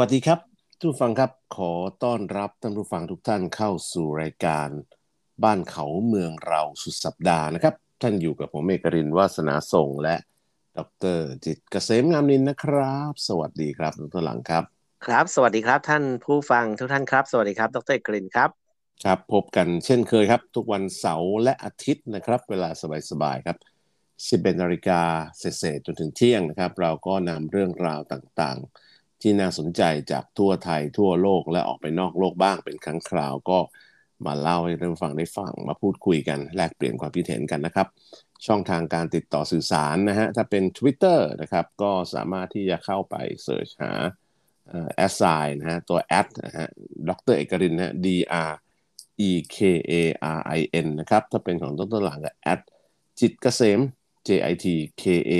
วัสดีครับทุกฟังครับขอต้อนรับท่านผู้ฟังทุกท่านเข้าสู่รายการบ้านเขาเมืองเราสุดสัปดาห์นะครับ ท่านอยู่กับผมเอกรินวาสนาส่งและดรจิตเกษมงามนินนะครับ สวัสดีครับทุกท่านหลังครับ ครับ สวัสดีครับท่านผู้ฟังทุกท่านครับ สวัสดีครับ ดรเอกรินครับ ครับพบกันเช่นเคยครับ ทุกวันเสาร์และอาทิตย์นะครับ เวลาสบายๆครับ11นาฬิกาเศษจนถึงเที่ยงนะครับ เราก็นำเรื่องราวต่างๆ ที่น่าสนใจจากทั่วไทยทั่วโลกและออกไปนอกโลกบ้างเป็นครั้งคราวก็มาเล่าให้ท่านฟังได้ฟังมาพูดคุยกันแลกเปลี่ยนความคิดเห็นกันนะครับ ช่องทางการติดต่อสื่อสารนะฮะถ้าเป็น Twitter นะครับก็สามารถที่จะเข้าไปเสิร์ชหาแอสไซน์นะฮะตัวแอดนะฮะดรเอกรินนะ D R E K A R I N นะครับ ถ้าเป็นของต้นต้นหลังก็แอดจิตเกษม J I T K A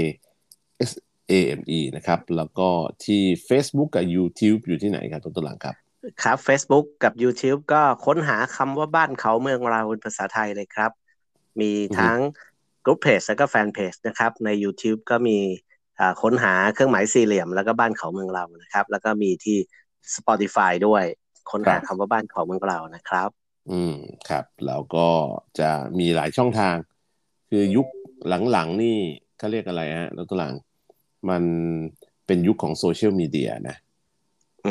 AME นะครับ แล้วก็ที่ Facebook กับ YouTube อยู่ที่ไหนครับต้นต้นหลังครับ ครับ Facebook กับ YouTube ก็ค้นหาคำว่าบ้านเขาเมืองเราเป็นภาษาไทยเลยครับ มีทั้งกลุ่มเพจแล้วก็แฟนเพจนะครับ ใน YouTube ก็มีค้นหาเครื่องหมายสี่เหลี่ยม แล้วก็บ้านเขาเมืองเรานะครับ แล้วก็มีที่ Spotify ด้วยค้นหาคำว่าบ้านเขาเมืองเรานะครับ อืมครับ แล้วก็จะมีหลายช่องทาง คือยุคหลังๆนี่เขาเรียกอะไรฮะต้นต้นหลัง มันเป็นยุคของโซเชียลมีเดียนะ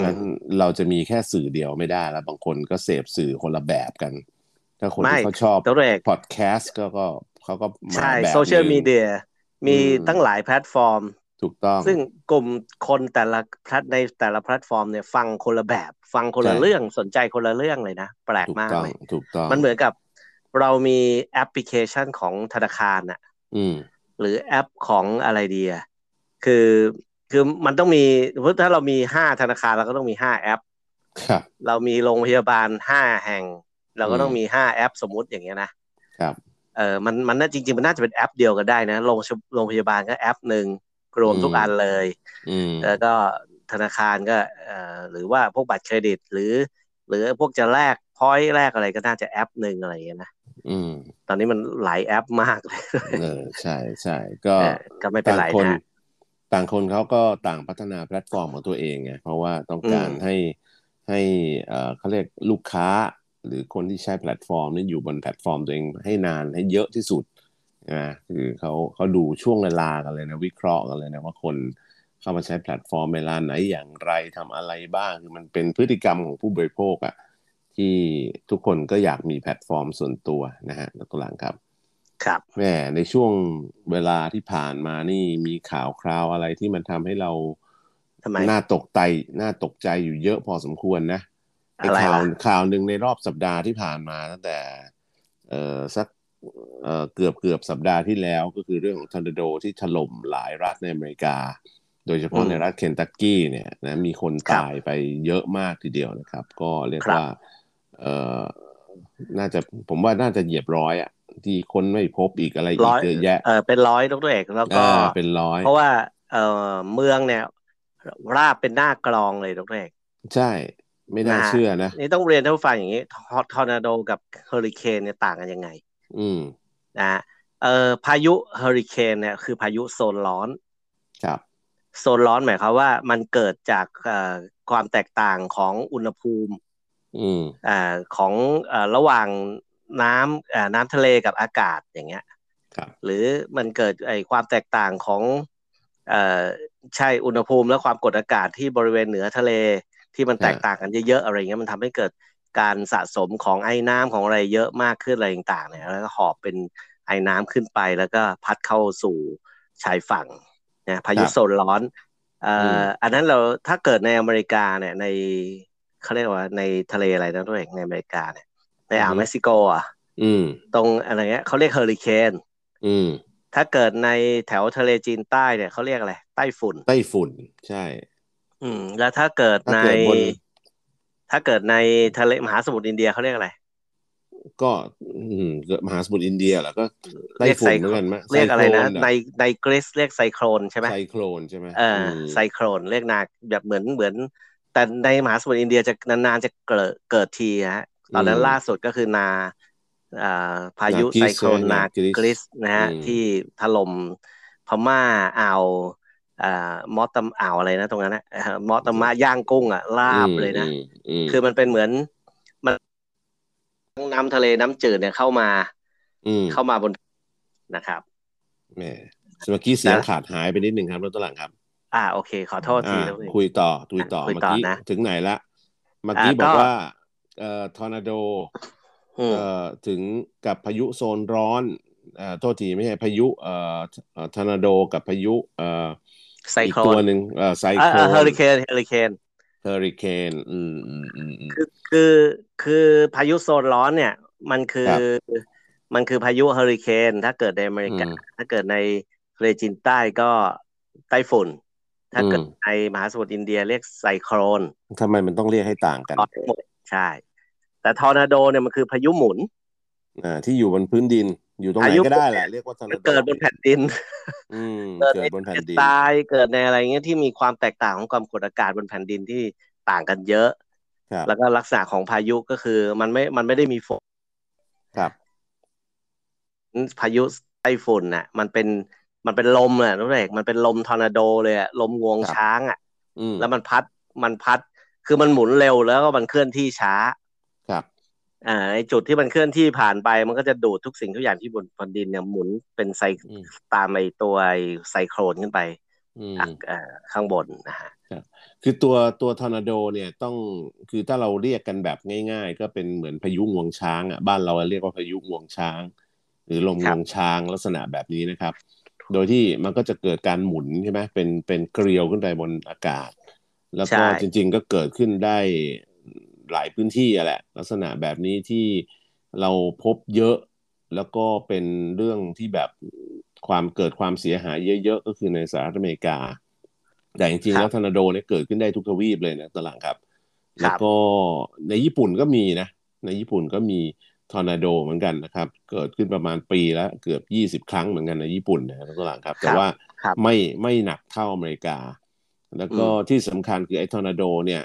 งั้นเราจะมีแค่สื่อเดียวไม่ได้แล้ว บางคนก็เสพสื่อคนละแบบกัน ถ้าคนที่เขาชอบพอดแคสต์ก็ก็เขาก็มาแบบโซเชียลมีเดียมีตั้งหลายแพลตฟอร์ม ถูกต้อง ซึ่งกลุ่มคนแต่ละแพลตในแต่ละแพลตฟอร์มเนี่ยฟังคนละแบบ ฟังคนละเรื่องสนใจคนละเรื่องเลยนะ แปลกมากเลยถูกต้องมันเหมือนกับเรามีแอปพลิเคชันของธนาคารอะหรือแอปของอะไรดีอะ คือคือมันต้องมีเพราะถ้าเรามีห้าธนาคารเราก็ต้องมีห้าแอปครับเรามีโรงพยาบาลห้าแห่ง เราก็ต้องมีห้าแอปสมมุติอย่างเงี้ยนะครับเออมันมันน่าจริงๆ มันน่าจะเป็นแอปเดียวกันได้นะโรงโรงพยาบาลก็แอปหนึ่งรวมทุกอันเลยแล้วก็ธนาคารก็เอ่อหรือว่าพวกบัตรเครดิต หรือ หรือพวกจะแลก point แลกอะไรก็น่าจะแอปหนึ่งอะไรอย่างเงี้ยนะตอนนี้มันหลายแอปมากเลย เออใช่ใช่ก็ก็ไม่เป็นไรนะ ต่างคนเขาก็ต่างพัฒนาแพลตฟอร์มของตัวเองไงเพราะว่าต้องการให้ให้เขาเรียกลูกค้า หรือคนที่ใช้แพลตฟอร์มนี้อยู่บนแพลตฟอร์มตัวเองให้นานให้เยอะที่สุดนะคือเขาเขาดูช่วงเวลากันเลยนะวิเคราะห์กันเลยนะว่าคนเข้ามาใช้แพลตฟอร์มเวลาไหนอย่างไรทำอะไรบ้างคือมันเป็นพฤติกรรมของผู้บริโภคอะที่ทุกคนก็อยากมีแพลตฟอร์มส่วนตัวนะฮะตัวหลังครับ ครับแหมในช่วงเวลาที่ผ่านมานี่มีข่าวคราวอะไรที่มันทำให้เราทำไมน่าตกใจน่าตกใจอยู่เยอะพอสมควรนะไอ้ข่าวข่าวหนึ่งในรอบสัปดาห์ที่ผ่านมาตั้งแต่ เอ่อสักเอ่อเกือบเกือบสัปดาห์ที่แล้วก็คือเรื่องของทอร์นาโดที่ถล่มหลายรัฐในอเมริกา โดยเฉพาะในรัฐเคนตักกี้เนี่ยนะมีคนตายไปเยอะมากทีเดียวนะครับ ก็เรียกว่า เอ่อน่าจะผมว่าน่าจะเหยียบร้อยอะ ที่คนไม่พบอีกอะไรอีกเยอะแยะเออเป็นร้อยดรเอกแล้วก็เป็นร้อยเพราะว่าเออเมืองเนี่ยราบเป็นหน้ากลองเลยดรเอกใช่ไม่น่าเชื่อนะนี่ต้องเรียนท่านผู้ฟังอย่างนี้ทอร์นาโดกับเฮอริเคนเนี่ยต่างกันยังไง อืมนะเออพายุเฮอริเคนเนี่ยคือพายุโซนร้อน ครับ โซนร้อนหมายความว่ามันเกิดจากความแตกต่างของอุณหภูมิ อืมอ่าของอ่าระหว่าง น้ำอ่าน้ำทะเลกับอากาศอย่างเงี้ยครับหรือมันเกิดไอความแตกต่างของเอ่อใช่อุณหภูมิและความกดอากาศที่บริเวณเหนือทะเลที่มันแตกต่างกันเยอะๆอะไรเงี้ยมันทำให้เกิดการสะสมของไอ้น้ำของอะไรเยอะมากขึ้นอะไรต่างๆเนี่ยแล้วก็หอบเป็นไอ้น้ำขึ้นไปแล้วก็พัดเข้าสู่ชายฝั่งนะพายุโซนร้อนเอ่ออันนั้นเราถ้าเกิดในอเมริกาเนี่ยในเขาเรียกว่าในทะเลอะไรนั่นด้วยในอเมริกาเนี่ย ในอ่าวเม็กซิโกอะอืมตรงอะไรเงี้ยเขาเรียกเฮอริเคนอืมถ้าเกิดในแถวทะเลจีนใต้เนี่ยเขาเรียกอะไรใต้ฝุ่นใต้ฝุ่น ใช่ อืม แล้วถ้าเกิดใน ถ้าเกิดในทะเลมหาสมุทรอินเดียเขาเรียกอะไรก็อืมมหาสมุทรอินเดียแหละก็ใต้ฝุ่นเหมือนกันไหมเรียกอะไรนะในในกรีซเรียกไซโครนใช่ไหมไซโครนใช่ไหมเออไซโครนเรียกนาแบบเหมือนเหมือน แต่ในมหาสมุทรอินเดียจะนานๆจะเกิดเกิดทีฮะ ตอนนั้นล่าสุดก็คือนาพายุไซโครนนากริสนะฮะที่ถล่มพม่าอ่าวอ่ามอตมอ่าวอะไรนะตรงนั้นนะมอตมะย่างกุ้งอะลาบเลยนะคือมันเป็นเหมือนมันน้ำทะเลน้ำจืดเนี่ยเข้ามาเข้ามาบนนะครับแหมเมื่อกี้เสียงขาดหายไปนิดหนึ่งครับรถตลังครับ อ่าโอเค ขอโทษทีแล้วคุยต่อคุยต่อเมื่อกี้ถึงไหนละเมื่อกี้บอกว่า เอ่อทอร์นาโดเอ่อถึงกับพายุโซนร้อนเอ่อโทษทีไม่ใช่พายุเอ่อทอร์นาโดกับพายุเอ่ออีกตัวหนึ่งเอ่อไซโคลนเฮอริเคนเฮอริเคนเฮอริเคนอืมอืมอืมคือคือคือพายุโซนร้อนเนี่ย มันคือมันคือพายุเฮอริเคนถ้าเกิดในอเมริกา ถ้าเกิดในทะเลจีนใต้ก็ไต้ฝุ่น ถ้าเกิดในมหาสมุทรอินเดียเรียกไซโคลนทำไมมันต้องเรียกให้ต่างกันหมด ใช่ แต่ทอร์นาโดเนี่ยมันคือพายุหมุน อ่า ที่อยู่บนพื้นดิน อยู่ตรงไหนก็ได้แหละเรียกว่าทอร์นาโดเกิดบนแผ่นดินเกิดบนแผ่นดินตายเกิดในอะไรเงี้ยที่มีความแตกต่างของความกดอากาศบนแผ่นดินที่ต่างกันเยอะแล้วก็ลักษณะของพายุก็คือมันไม่มันไม่ได้มีฝนครับ พายุไต้ฝุ่นน่ะ มันเป็นมันเป็นลมอะดรเอกมันเป็นลมทอร์นาโดเลยอะลมงวงช้างอะแล้วมันพัดมันพัด คือมันหมุนเร็วแล้วก็มันเคลื่อนที่ช้า ครับอ่าไอจุดที่มันเคลื่อนที่ผ่านไป มันก็จะดูดทุกสิ่งทุกอย่างที่บนแผ่นดินเนี่ยหมุนเป็นไซตามไอตัวไอไซโครนขึ้นไปอ่าข้างบนนะฮะคือตัวตัวทอร์นาโดเนี่ยต้องคือถ้าเราเรียกกันแบบง่าย ๆ ก็เป็นเหมือนพายุงวงช้างอะบ้านเราเรียกว่าพายุงวงช้าง หรือลมงวงช้างลักษณะแบบนี้นะครับ โดยที่มันก็จะเกิดการหมุนใช่ไหมเป็นเป็นเกลียวขึ้นไปบนอากาศ แล้วก็จริง ๆ ก็เกิดขึ้นได้หลายพื้นที่แหละ ลักษณะแบบนี้ที่เราพบเยอะแล้วก็เป็นเรื่องที่แบบความเกิดความเสียหายเยอะ ๆ ก็คือในสหรัฐอเมริกา แต่จริงๆแล้วทอร์นาโดเนี่ยเกิดขึ้นได้ทุกทวีปเลยนะตลางครับ แล้วก็ในญี่ปุ่นก็มีนะ ในญี่ปุ่นก็มีทอร์นาโดเหมือนกันนะครับ เกิดขึ้นประมาณปีแล้วเกือบยี่สิบครั้งเหมือนกันในญี่ปุ่นนะครับตลางครับ แต่ว่าไม่ไม่หนักเท่าอเมริกา แล้วก็ที่สำคัญคือไอ้ทอร์นาโดเนี่ย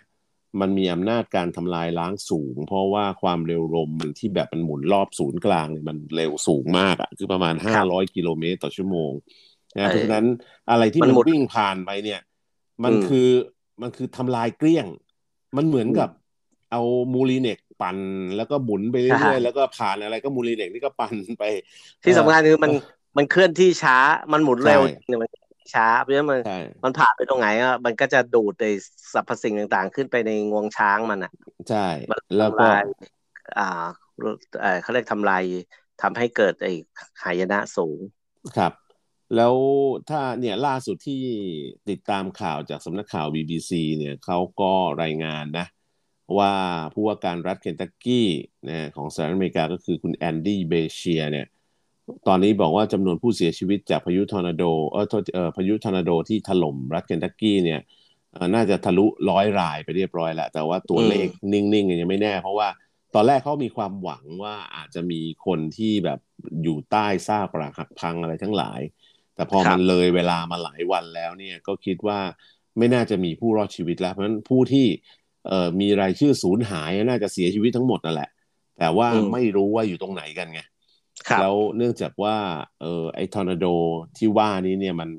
มันมีอำนาจการทำลายล้างสูง เพราะว่าความเร็วลมมันที่แบบมันหมุนรอบศูนย์กลางเนี่ยมันเร็วสูงมากอะ่ะคือประมาณห้าร้อยกิโลเมตรต่อชั่วโมงนะเพราะฉะนั้นอะไรที่มันวิ่งผ่านไปเนี่ย มันคือมันคือทำลายเกลี้ยง มันเหมือนกับเอามูลีเน็กปั่นแล้วก็หมุนไปเรื่อยๆแล้วก็ผ่านอะไรก็มูลีเน็กนี่ก็ปั่นไป ที่สำคัญคือมันมันเคลื่อนที่ช้ามันหมุนเร็วเนี่ยมัน ช้า เพราะฉะนั้นมันมันผ่านไปตรงไหนอะมันก็จะดูดในสรรพสิ่งต่างๆ ขึ้นไปในงวงช้างมันอะ ใช่แล้วก็อ่าเขาเรียกทำลายทำให้เกิดไอ้หายนะสูงครับ แล้วถ้าเนี่ยล่าสุดที่ติดตามข่าวจากสำนักข่าว BBC เนี่ยเขาก็รายงานนะ ว่าผู้ว่าการรัฐเคนตักกี้นะของสหรัฐอเมริกาก็คือคุณแอนดี้ Beshear เนี่ย ตอนนี้บอกว่าจำนวนผู้เสียชีวิตจากพายุทอร์นาโดเออเออพายุทอร์นาโดที่ถล่มรัฐเคนตักกี้เนี่ยน่าจะทะลุร้อยรายไปเรียบร้อยแล้วแต่ว่าตัวเลขนิ่งๆยังไม่แน่ เพราะว่าตอนแรกเขามีความหวังว่าอาจจะมีคนที่แบบอยู่ใต้ซากปรักหักพังอะไรทั้งหลาย แต่พอมันเลยเวลามาหลายวันแล้วเนี่ยก็คิดว่าไม่น่าจะมีผู้รอดชีวิตแล้ว เพราะฉะนั้นผู้ที่เอ่อมีรายชื่อสูญหายน่าจะเสียชีวิตทั้งหมดนั่นแหละ แต่ว่าไม่รู้ว่าอยู่ตรงไหนกันไง แล้วเนื่องจากว่าเออไอ้ทอร์นาโดที่ว่านี้เนี่ยมัน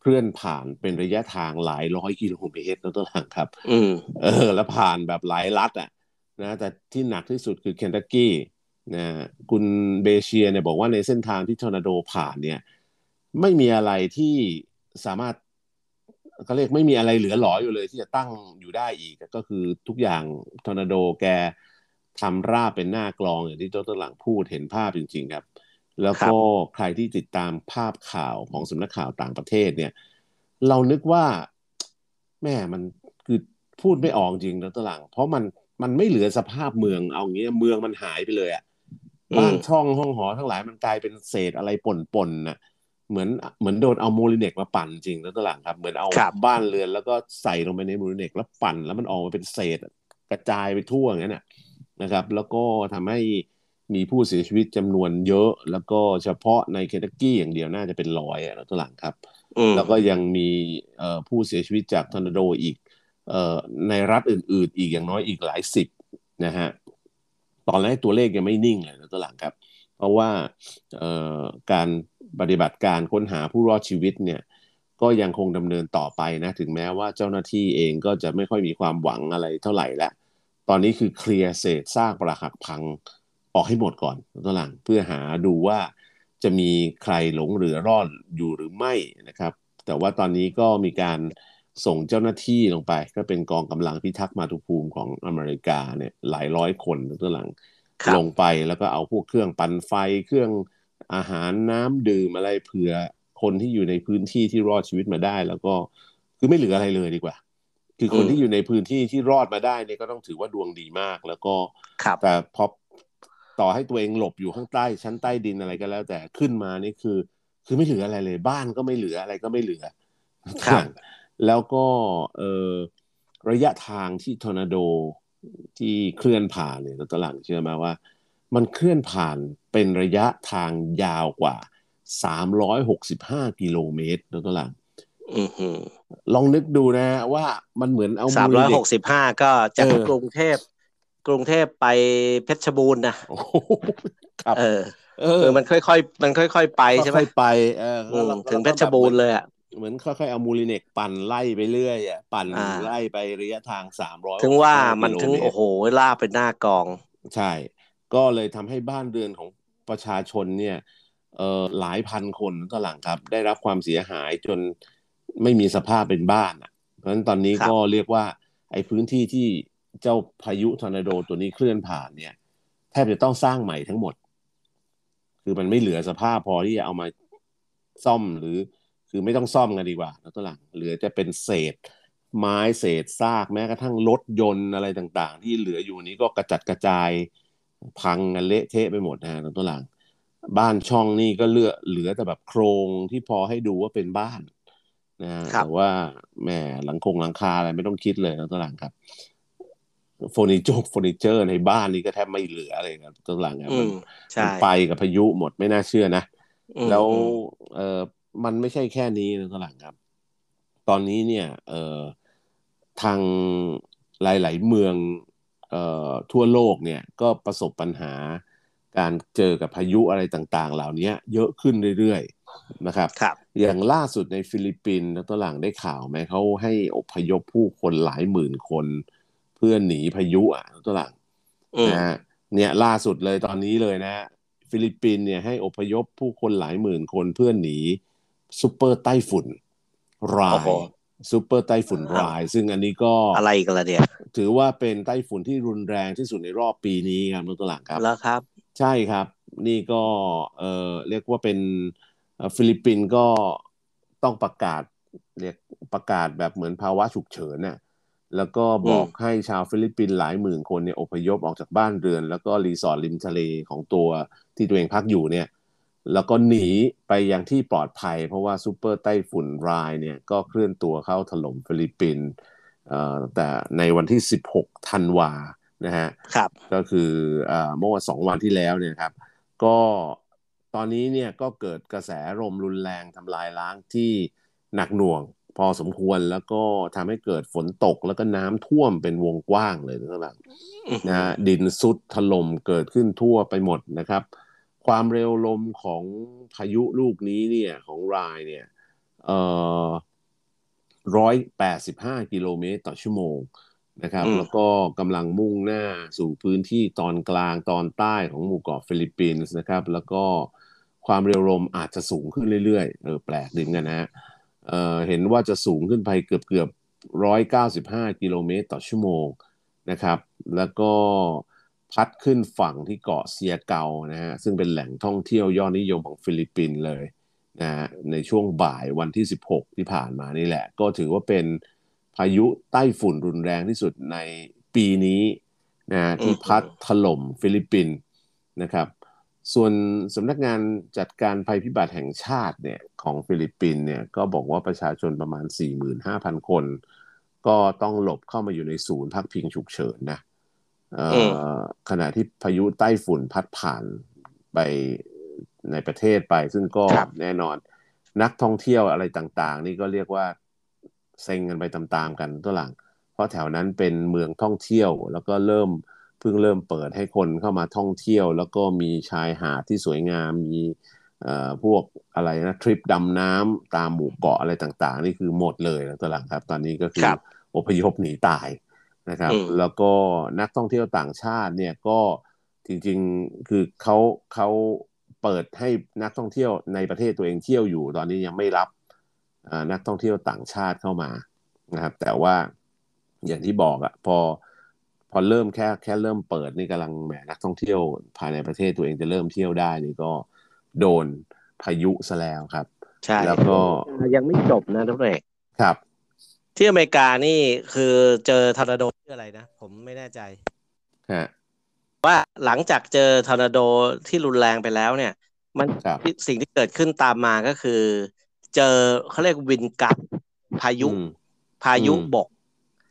เคลื่อนผ่านเป็นระยะทางหลายร้อยกิโลเมตรนะตัวหลังครับอืมเออ แล้วผ่านแบบหลายรัฐอะนะแต่ที่หนักที่สุดคือเคนตักกี้นะคุณ Beshear เนี่ยบอกว่าในเส้นทางที่ทอร์นาโดผ่านเนี่ย ไม่มีอะไรที่สามารถเขาเรียกไม่มีอะไรเหลือหลออยู่เลยที่จะตั้งอยู่ได้อีกก็คือทุกอย่างทอร์นาโดแก ทำราบเป็นหน้ากลองอย่างที่โจ้ต้นหลังพูดเห็นภาพจริง ๆ ครับ แล้วก็ใครที่ติดตามภาพข่าวของสำนักข่าวต่างประเทศเนี่ย เรานึกว่าแม่มันคือพูดไม่ออกจริงนะต้นหลัง เพราะมันมันไม่เหลือสภาพเมืองเอางี้เมืองมันหายไปเลยอะบ้านช่องห้องหอทั้งหลายมันกลายเป็นเศษอะไรป่นๆน่ะเหมือนเหมือนโดนเอา Moulinex มาปั่นจริงนะตลังครับ เหมือนเอาบ้านเรือนแล้วก็ใส่ลงไปใน Moulinex แล้วปั่นแล้วมันออกมาเป็นเศษกระจายไปทั่วอย่างนั้นน่ะ นะครับ แล้วก็ทำให้มีผู้เสียชีวิตจำนวนเยอะ แล้วก็เฉพาะในเคนตักกี้อย่างเดียวน่าจะเป็นร้อยอะตัวหลังครับ แล้วก็ยังมีผู้เสียชีวิตจากทอร์นาโดอีกในรัฐอื่น ๆ อีกอย่างน้อยอีกหลายสิบนะฮะตอนแรกตัวเลขยังไม่นิ่งเลยนะตัวหลังครับ เพราะว่าการปฏิบัติการค้นหาผู้รอดชีวิตเนี่ยก็ยังคงดำเนินต่อไปนะ ถึงแม้ว่าเจ้าหน้าที่เองก็จะไม่ค่อยมีความหวังอะไรเท่าไหร่แล้ว ตอนนี้คือเคลียร์เศษซากปรักหักพังออกให้หมดก่อนตัวหลังเพื่อหาดูว่าจะมีใครหลงเหลือรอดอยู่หรือไม่นะครับ แต่ว่าตอนนี้ก็มีการส่งเจ้าหน้าที่ลงไป ก็เป็นกองกำลังพิทักษ์มาตุภูมิของอเมริกาเนี่ยหลายร้อยคนตัวหลังลงไปแล้วก็เอาพวกเครื่องปั่นไฟเครื่องอาหารน้ำดื่มอะไรเผื่อคนที่อยู่ในพื้นที่ที่รอดชีวิตมาได้ แล้วก็คือไม่เหลืออะไรเลยดีกว่า คือคนที่อยู่ในพื้นที่ที่รอดมาได้เนี่ยก็ต้องถือว่าดวงดีมาก แล้วก็แต่พอต่อให้ตัวเองหลบอยู่ข้างใต้ชั้นใต้ดินอะไรก็แล้ว แต่ขึ้นมานี่คือ คือไม่เหลืออะไรเลย บ้านก็ไม่เหลืออะไรก็ไม่เหลือครับแล้วก็เออระยะทางที่ทอร์นาโดที่เคลื่อนผ่านเนี่ยตลาดเชื่อมาว่า มันเคลื่อนผ่านเป็นระยะทางยาวกว่าสามร้อยหกสิบห้ากิโลเมตรนะตัวหลัง ลองนึกดูนะว่ามันเหมือนเอาสามร้อยหกสิบห้าก็จากกรุงเทพกรุงเทพไปเพชรบูรณ์นะครับเออเออ มันค่อยๆ มันค่อย ๆ ไปใช่ไหมค่อยไปเออถึงเพชรบูรณ์เลยอะเหมือนค่อยๆเอามูลิเน็กปั่นไล่ไปเรื่อยอะปั่นไล่ไประยะทางสามร้อยถึงว่ามันถึงโอ้โหล่าเป็นหน้ากอง ใช่ ก็เลยทำให้บ้านเรือนของประชาชนเนี่ยเอ่อหลายพันคนก็หลังครับ ได้รับความเสียหายจน ไม่มีสภาพเป็นบ้านอะ เพราะฉะนั้นตอนนี้ก็เรียกว่า ไอ้พื้นที่ที่เจ้าพายุทอร์นาโดตัวนี้เคลื่อนผ่านเนี่ยแทบจะต้องสร้างใหม่ทั้งหมด คือมันไม่เหลือสภาพพอที่จะเอามาซ่อมหรือคือไม่ต้องซ่อมกันดีกว่าตัวหลังเหลือจะเป็นเศษ ไม้เศษซากแม้กระทั่งรถยนต์อะไรต่าง ๆ ที่เหลืออยู่นี้ก็กระจัดกระจายพังกันเละเทะไปหมดนะตัวหลัง บ้านช่องนี่ก็เหลือเหลือแต่แบบโครงที่พอให้ดูว่าเป็นบ้าน นะแต่ว่าแม่หลังคงหลังคาอะไรไม่ต้องคิดเลยนะตัวหลังครับเฟอร์นิเจอร์เฟอร์นิเจอร์ในบ้านนี่ก็แทบไม่เหลืออะไรครับตัวหลังอะมันไปกับพายุหมดไม่น่าเชื่อนะ แล้วเออมันไม่ใช่แค่นี้นะตัวหลังครับ ตอนนี้เนี่ย เออทางหลาย ๆ เมืองเอ่อทั่วโลกเนี่ยก็ประสบปัญหาการเจอกับพายุอะไรต่าง ๆ เหล่านี้เยอะขึ้นเรื่อยๆ นะครับรบอย่างล่าสุดในฟิลิปปินส์ตัวหลังได้ข่าวไหมเขาให้อพยพผู้คนหลายหมื่นคน เพื่อหนีพายุอะตัวหลังนะฮะเนี่ยล่าสุดเลยตอนนี้เลยนะ ฟิลิปปินส์เนี่ยให้อพยพผู้คนหลายหมื่นคนเพื่อหนีซูเปอร์ไต้ฝุ่นรายซูเปอร์ไต้ฝุ่นราย ซึ่งอันนี้ก็อะไรกันละเนี่ยถือว่าเป็นไต้ฝุ่นที่รุนแรงที่สุดในรอบปีนี้ครับตัวหลังครับแล้วครับ ใช่ครับ นี่ก็เออเรียกว่าเป็น ฟิลิปปินส์ก็ต้องประกาศเรียกประกาศแบบเหมือนภาวะฉุกเฉินน่ะแล้วก็บอกให้ชาวฟิลิปปินส์หลายหมื่นคนเนี่ยอพยพออกจากบ้านเรือน แล้วก็รีสอร์ทริมทะเลของตัวที่ตัวเองพักอยู่เนี่ยแล้วก็หนีไปยังที่ปลอดภัย เพราะว่าซูเปอร์ไต้ฝุ่นราอีเนี่ยก็เคลื่อนตัวเข้าถล่มฟิลิปปินส์แต่ในวันที่ 16 ธันวานะฮะครับก็คือเมื่อวันสองวันที่แล้วเนี่ยครับ ก็ ตอนนี้เนี่ยก็เกิดกระแสลมรุนแรงทำลายล้างที่หนักหน่วง พอสมควรแล้วก็ทำให้เกิดฝนตกแล้วก็น้ำท่วมเป็นวงกว้างเลยนะครับนะดินซุดถล่มเกิดขึ้นทั่วไปหมดนะครับ ความเร็วลมของพายุลูกนี้เนี่ยของรายเนี่ยเอ่อร้อยแปดสิบห้ากิโลเมตรต่อชั่วโมงนะครับ แล้วก็กำลังมุ่งหน้าสู่พื้นที่ตอนกลางตอนใต้ของหมู่เกาะฟิลิปปินส์นะครับ แล้วก็ ความเร็วลมอาจจะสูงขึ้นเรื่อยๆ เออแปลกดีกันนะฮะเห็นว่าจะสูงขึ้นไปเกือบเกือบร้อยเก้าสิบห้ากิโลเมตรต่อชั่วโมงนะครับ แล้วก็พัดขึ้นฝั่งที่เกาะเซียร์เกานะฮะซึ่งเป็นแหล่งท่องเที่ยวยอดนิยมของฟิลิปปินส์เลยนะฮะในช่วงบ่ายวันที่ 16 ที่ผ่านมานี่แหละ ก็ถือว่าเป็นพายุไต้ฝุ่นรุนแรงที่สุดในปีนี้นะที่พัดถล่มฟิลิปปินส์นะครับ ส่วนสำนักงานจัดการภัยพิบัติแห่งชาติเนี่ยของฟิลิปปินส์เนี่ยก็บอกว่าประชาชนประมาณ 45,000 คน ก็ต้องหลบเข้ามาอยู่ในศูนย์พักพิงฉุกเฉินนะขณะที่พายุใต้ฝุ่นพัดผ่านไปในประเทศไป ซึ่งก็แน่นอน นักท่องเที่ยวอะไรต่างๆ นี่ก็เรียกว่าเซ็งกันไปตามๆกันตัวหลัง เพราะแถวนั้นเป็นเมืองท่องเที่ยวแล้วก็เริ่ม เพิ่งเริ่มเปิดให้คนเข้ามาท่องเที่ยว แล้วก็มีชายหาดที่สวยงามมีพวกอะไรนะทริปดำน้ำตามหมู่เกาะอะไรต่างๆ นี่คือหมดเลยนะตัวหลังครับ ตอนนี้ก็คืออพยพหนีตายนะครับ แล้วก็นักท่องเที่ยวต่างชาติเนี่ยก็จริงๆคือเขาเขาเปิดให้นักท่องเที่ยวในประเทศตัวเองเที่ยวอยู่ ตอนนี้ยังไม่รับนักท่องเที่ยวต่างชาติเข้ามานะครับ แต่ว่าอย่างที่บอกอะพอ พอเริ่มแค่แค่เริ่มเปิดนี่กำลังแหมนักท่องเที่ยวภายในประเทศตัวเองจะเริ่มเที่ยวได้นี่ก็โดนพายุซะแล้วครับ ใช่ แล้วก็ยังไม่จบนะทุกเรกครับ ที่อเมริกานี่คือเจอทอร์นาโดชื่ออะไรนะ ผมไม่แน่ใจฮะว่าหลังจากเจอทอร์นาโดที่รุนแรงไปแล้วเนี่ย มันสิ่งที่เกิดขึ้นตามมาก็คือ เจอเขาเรียก wind gust พายุ พายุบก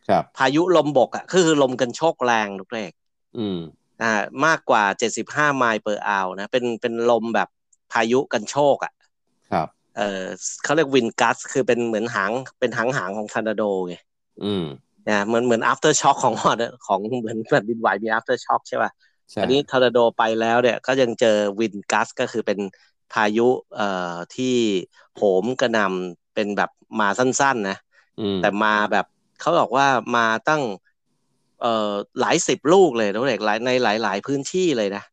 ครับ พายุลมบกอะคือลมกรรโชกแรงทุกเรกอืมอ่ามากกว่าเจ็ดสิบห้า miles per hour นะเป็นเป็นลมแบบพายุกรรโชกอะ ครับ เออเขาเรียก wind gust คือเป็นเหมือนหางเป็นหางหางของทอร์นาโดไงอืมนะเหมือนเหมือน after shock ของของเหมือนแผ่นดินไหวมี after shock ใช่ป่ะอันนี้ทอร์นาโดไปแล้วเนี่ยก็ยังเจอ wind gust ก็คือเป็นพายุเอ่อที่โหมกระนำเป็นแบบมาสั้นๆนะแต่มาแบบ เขาบอกว่ามาตั้งเอ่อหลายสิบลูกเลยนะเด็กหลายในหลาย ๆ พื้นที่เลยนะ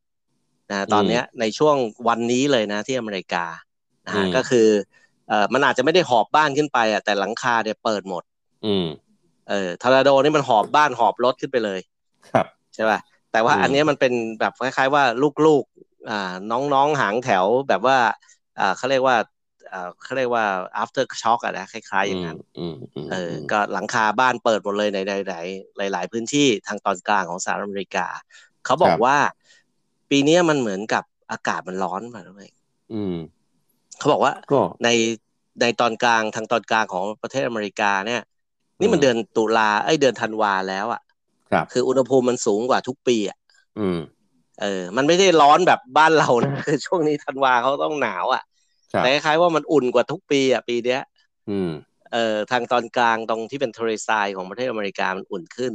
นะตอนเนี้ยในช่วงวันนี้เลยนะที่อเมริกานะก็คือเอ่อมันอาจจะไม่ได้หอบบ้านขึ้นไปอะแต่หลังคาเนี่ยเปิดหมด อืมเออทอร์นาโดนี่มันหอบบ้านหอบรถขึ้นไปเลย ครับใช่ป่ะแต่ว่าอันนี้มันเป็นแบบคล้าย ๆ ว่าลูกๆอ่าน้องๆหางแถวแบบว่าอ่าเขาเรียกว่าอ่า เขาเรียกว่า after shock อะนะคล้ายๆอย่างนั้นเออก็หลังคาบ้านเปิดหมดเลยในหลาย ๆ พื้นที่ทางตอนกลางของสหรัฐอเมริกา เขาบอกว่า ปีนี้มันเหมือนกับอากาศมันร้อนมาด้วยเขาบอกว่าในในตอนกลางทางตอนกลางของประเทศอเมริกาเนี่ย นี่มันเดือนตุลาไอ้เดือนธันวาแล้วอะครับคืออุณหภูมิมันสูงกว่าทุกปีอะอืมเออ มันไม่ได้ร้อนแบบบ้านเรานะคือช่วงนี้ธันวาเขาต้องหนาวอะ แต่คล้ายๆว่ามันอุ่นกว่าทุกปีอะปีเนี้ยอืมเอ่อทางตอนกลางตรงที่เป็นทะเลทรายของประเทศอเมริกามันอุ่นขึ้น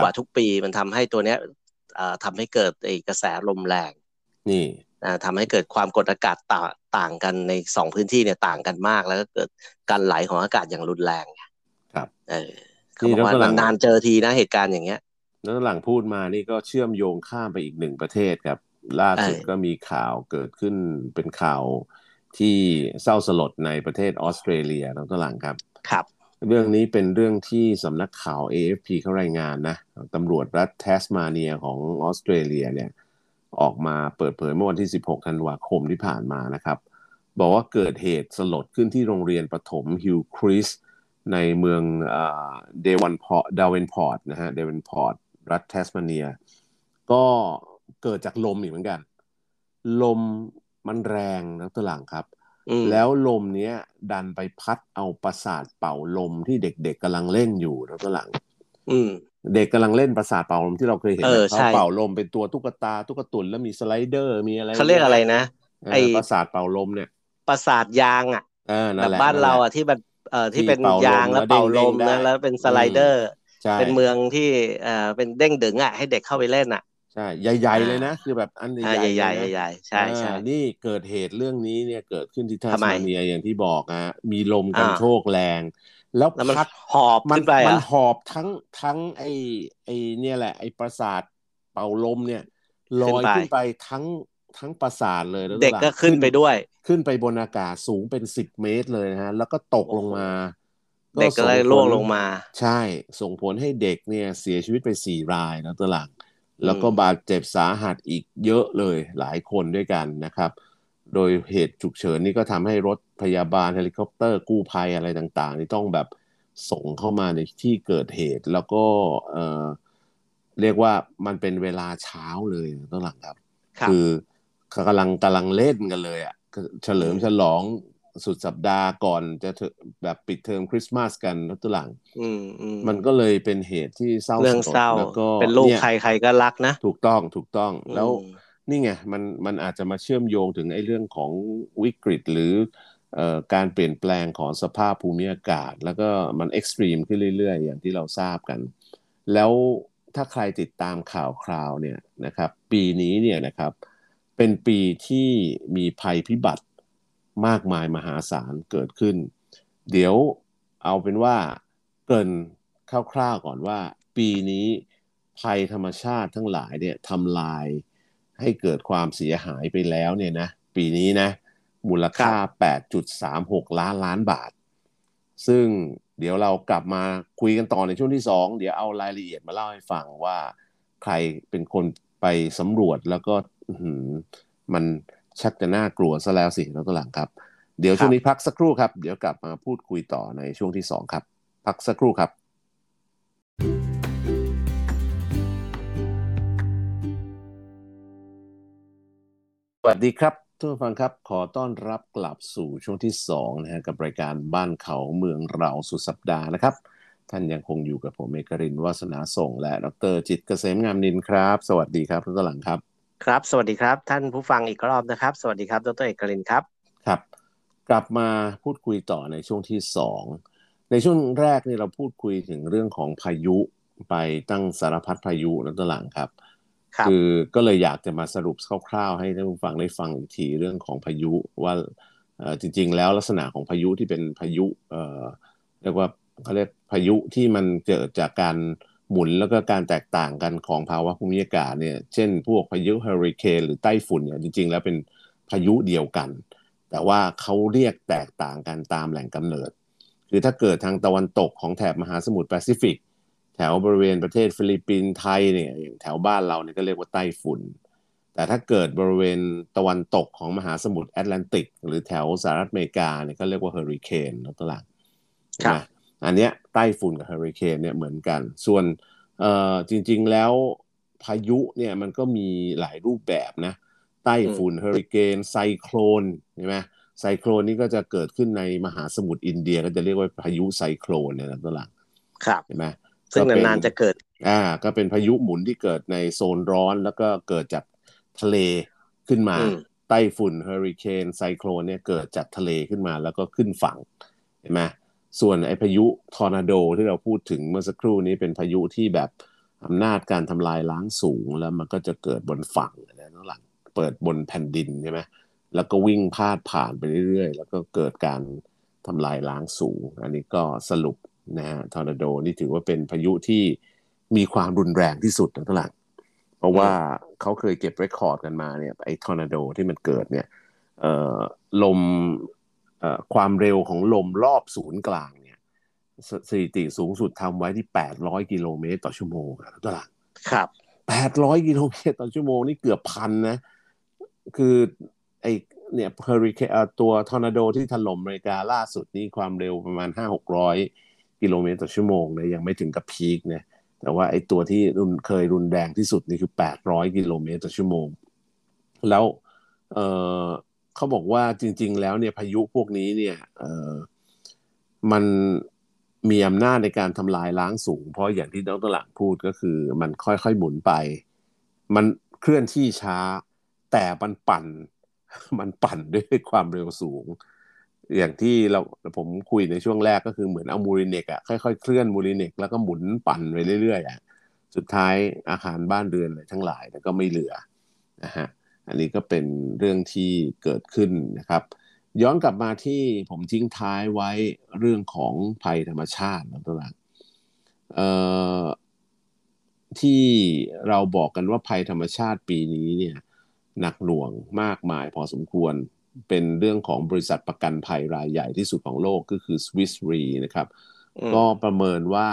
กว่าทุกปีมันทำให้ตัวเนี้ยเอ่อทำให้เกิดไอกระแสลมแรง นี่ทำให้เกิดความกดอากาศต่าต่างกันในสองพื้นที่เนี่ยต่างกันมาก แล้วก็เกิดการไหลของอากาศอย่างรุนแรงครับ เออเขาบอกว่านานเจอทีนะเหตุการณ์อย่างเงี้ยแล้วหลังพูดมานี่ก็เชื่อมโยงข้ามไปอีกหนึ่งประเทศครับ ล่าสุดก็มีข่าวเกิดขึ้นเป็นข่าว ที่เศร้าสลดในประเทศออสเตรเลียน้องตลังครับครับ เรื่องนี้เป็นเรื่องที่สำนักข่าว AFP เขารายงานนะตำรวจรัฐแทสมาเนียของออสเตรเลียเนี่ยออกมาเปิดเผยเมื่อวันที่ 16 ธันวาคมที่ผ่านมานะครับ บอกว่าเกิดเหตุสลดขึ้นที่โรงเรียนประถม Hillcrest ในเมือง Devonport Davenport นะฮะ Devonport รัฐแทสมาเนีย ก็เกิดจากลมอีกเหมือนกัน ลม มันแรงนะตัวหลังครับ แล้วลมเนี้ย ดันไปพัดเอาปราสาทเป่าลมที่เด็กๆกำลังเล่นอยู่นะตัวหลังเด็กกำลังเล่นปราสาทเป่าลมที่เราเคยเห็นเขาเป่าลมเป็นตัวตุ๊กตาตุ๊กตุนแล้วมี slider มีอะไรเขาเรียกอะไรนะไอประสาทเป่าลมเนี่ย ประสาทยางอะแบบบ้านเราอะที่แบบเอ่อที่เป็นยางแล้วเป่าลมแล้วเป็นสไลเดอร์ เป็นเมืองที่เอ่อเป็นเด้งดึงอะให้เด็กเข้าไปเล่นอะ ใช่ใหญ่ ๆ เลยนะ คือแบบอันใหญ่ใหญ่ใหญ่ใช่ใช่นี่เกิดเหตุเรื่องนี้เนี่ยเกิดขึ้นที่ทัสมาเนียอย่างที่บอกฮะมีลมกันโชกแรง แล้วพัดหอบมันไปมันหอบทั้งทั้งไอ้ไอ้เนี่ยแหละ ไอ้ประสาทเป่าลมเนี่ยลอยขึ้นไปทั้งทั้งประสาทเลยเด็กก็ขึ้นไปด้วย ขึ้นไปบนอากาศสูงเป็นสิบเมตรเลยนะฮะ แล้วก็ตกลงมาเด็กก็เลยล่วงลงมา ใช่ ส่งผลให้เด็กเนี่ยเสียชีวิตไปสี่รายนะตัวหลัง แล้วก็บาดเจ็บสาหัสอีกเยอะเลยหลายคนด้วยกันนะครับ โดยเหตุฉุกเฉินนี่ก็ทำให้รถพยาบาลเฮลิคอปเตอร์กู้ภัยอะไรต่างๆ นี่ต้องแบบส่งเข้ามาในที่เกิดเหตุ แล้วก็เออเรียกว่ามันเป็นเวลาเช้าเลยต้องหลังครับ คือกำลังกำลังเล่นกันเลยอะ่ะเฉลิมฉลอง สุดสัปดาห์ก่อนจะแบบปิดเทอมคริสต์มาสกันตุลังมันก็เลยเป็นเหตุที่เศร้าเรื่องเศร้าแล้วก็เป็นลูกใครใครก็รักนะ ถูกต้องถูกต้องแล้วนี่ไงมันมันอาจจะมาเชื่อมโยงถึงไอ้เรื่องของวิกฤตหรือการเปลี่ยนแปลงของสภาพภูมิอากาศ แล้วก็มัน extreme ขึ้นเรื่อย ๆ อย่างที่เราทราบกัน แล้วถ้าใครติดตามข่าวคราวเนี่ยนะครับ ปีนี้เนี่ยนะครับ เป็นปีที่มีภัยพิบัติ มากมายมหาศาลเกิดขึ้น เดี๋ยวเอาเป็นว่าเกริ่นคร่าวๆก่อนว่า ปีนี้ภัยธรรมชาติทั้งหลายเนี่ยทำลายให้เกิดความเสียหายไปแล้วเนี่ยนะปีนี้นะมูลค่า 8.36 ล้านล้านบาท ซึ่งเดี๋ยวเรากลับมาคุยกันต่อในช่วงที่ 2 เดี๋ยวเอารายละเอียดมาเล่าให้ฟังว่า ใครเป็นคนไปสำรวจแล้วก็มัน ชักจะน่ากลัวซะแล้วสิแล้วก็หลังครับ เดี๋ยวช่วงนี้พักสักครู่ครับ เดี๋ยวกลับมาพูดคุยต่อในช่วงที่2ครับ พักสักครู่ครับ สวัสดีครับทุกท่านฟังครับ ขอต้อนรับกลับสู่ช่วงที่2นะฮะกับรายการบ้านเขาเมืองเราสุดสัปดาห์นะครับ ท่านยังคงอยู่กับผมเอกรินวาสนาส่ง และดรจิตเกษมงามนินครับ สวัสดีครับทุกท่านหลังครับ ครับ สวัสดีครับ ท่านผู้ฟังอีกรอบนะครับ สวัสดีครับ ดรเอกรินครับ ครับ กลับมาพูดคุยต่อในช่วงที่2ในช่วงแรกนี่เราพูดคุยถึงเรื่องของพายุไปตั้งสารพัดพายุนักตหลังครับคือก็เลยอยากจะมาสรุปคร่าวๆ ให้ท่านผู้ฟังได้ฟังอีกทีเรื่องของพายุว่าจริง ๆ แล้วลักษณะของพายุที่เป็นพายุเรียกว่าเขาเรียกพายุที่มันเกิดจากการ หมุนแล้วก็การแตกต่างกันของภาวะภูมิอากาศเนี่ย เช่น พวกพายุเฮอริเคนหรือไต้ฝุ่นเนี่ยจริง ๆ แล้วเป็นพายุเดียวกัน แต่ว่าเขาเรียกแตกต่างกันตามแหล่งกำเนิด คือถ้าเกิดทางตะวันตกของแถบมหาสมุทรแปซิฟิก แถวบริเวณประเทศฟิลิปปินส์ไทยเนี่ยอย่างแถวบ้านเราเนี่ยก็เรียกว่าไต้ฝุ่น แต่ถ้าเกิดบริเวณตะวันตกของมหาสมุทรแอตแลนติก หรือแถวสหรัฐอเมริกาเนี่ยก็เรียกว่าเฮอริเคนนะตลาดครับ อันเนี้ยไต้ฝุ่นกับเฮอริเคนเนี่ยเหมือนกัน ส่วนเอ่อจริงๆแล้วพายุเนี่ยมันก็มีหลายรูปแบบนะไต้ฝุ่นเฮอริเคนไซโคลนใช่ไหมไซโคลนนี่ก็จะเกิดขึ้นในมหาสมุทรอินเดียก็จะเรียกว่าพายุไซโคลนเนี่ยนะตัวหลังครับเห็นไหมซึ่งนานๆจะเกิด อ่า ก็เป็นพายุหมุนที่เกิดในโซนร้อนแล้วก็เกิดจากทะเลขึ้นมาไต้ฝุ่นเฮอริเคนไซโคลนเนี่ยเกิดจากทะเลขึ้นมาแล้วก็ขึ้นฝั่งเห็นไหม ส่วนไอ้พายุทอร์นาโดที่เราพูดถึงเมื่อสักครู่นี้เป็นพายุที่แบบอำนาจการทำลายล้างสูงแล้วมันก็จะเกิดบนฝั่งนะน้องหลังเปิดบนแผ่นดินใช่ไหมแล้วก็วิ่งพาดผ่านไปเรื่อยๆ แล้วก็เกิดการทำลายล้างสูง อันนี้ก็สรุปนะฮะทอร์นาโดนี่ถือว่าเป็นพายุที่มีความรุนแรงที่สุดนะทั้งหลังเพราะว่าเขาเคยเก็บ record กันมาเนี่ยไอ้ทอร์นาโดที่มันเกิดเนี่ยลม ความเร็วของลมรอบศูนย์กลางเนี่ยสถิติสูงสุดทำไว้ที่ 800 กิโลเมตรต่อชั่วโมงครับตลาดครับ 800 กิโลเมตรต่อชั่วโมงนี่เกือบพันนะ คือไอ้เนี่ยเฮอริเคนตัวทอร์นาโดที่ถล่มอเมริกาล่าสุดนี่ความเร็วประมาณ 5-600 กิโลเมตรต่อชั่วโมงเลยยังไม่ถึงกับ peak เนี่ยแต่ว่าไอ้ตัวที่รุนเคยรุนแรงที่สุดนี่คือ 800 กิโลเมตรต่อชั่วโมง แล้วเออ เขาบอกว่าจริง ๆ แล้วเนี่ยพายุพวกนี้เนี่ยเออมันมีอำนาจในการทำลายล้างสูง เพราะอย่างที่ดรหลังพูดก็คือ มันค่อยๆหมุนไป มันเคลื่อนที่ช้า แต่มันปั่น มันปั่นด้วยความเร็วสูง อย่างที่เราผมคุยในช่วงแรกก็คือเหมือนเอามูริเนกอะค่อยๆเคลื่อนมูริเนกแล้วก็หมุนปั่นไปเรื่อยๆอะสุดท้ายอาคารบ้านเรือนอะไรทั้งหลายก็ไม่เหลือนะฮะ อันนี้ก็เป็นเรื่องที่เกิดขึ้นนะครับ ย้อนกลับมาที่ผมทิ้งท้ายไว้เรื่องของภัยธรรมชาตินะตัวหลังเอ่อที่เราบอกกันว่าภัยธรรมชาติปีนี้เนี่ยหนักหน่วงมากมายพอสมควรเป็นเรื่องของบริษัทประกันภัยรายใหญ่ที่สุดของโลกก็คือ Swiss Re นะครับ ก็ประเมินว่า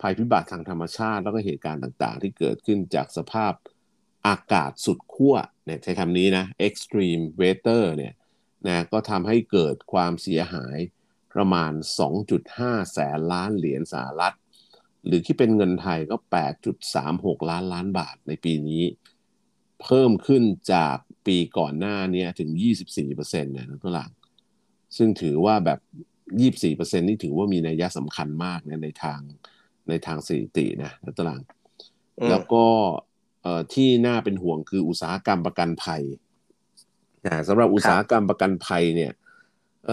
ภัยพิบัติทางธรรมชาติแล้วก็เหตุการณ์ต่างๆ ที่เกิดขึ้นจากสภาพ อากาศสุดขั้วเนี่ยใช้คำนี้นะ extreme weather เนี่ยนะก็ทำให้เกิดความเสียหายประมาณ 2.5 แสนล้านเหรียญสหรัฐ หรือที่เป็นเงินไทยก็ 8.36 ล้านล้านบาทในปีนี้ เพิ่มขึ้นจากปีก่อนหน้านี้ถึง 24%เนี่ยนะตัวหลังซึ่งถือว่าแบบ 24%นี่ถือว่ามีนัยสำคัญมากนในทางในทางสถิตินะนะตัวหลังแล้วก็ ที่น่าเป็นห่วงคืออุตสาหกรรมประกันภัยนะสำหรับอุตสาหกรรมประกันภัยเนี่ยเ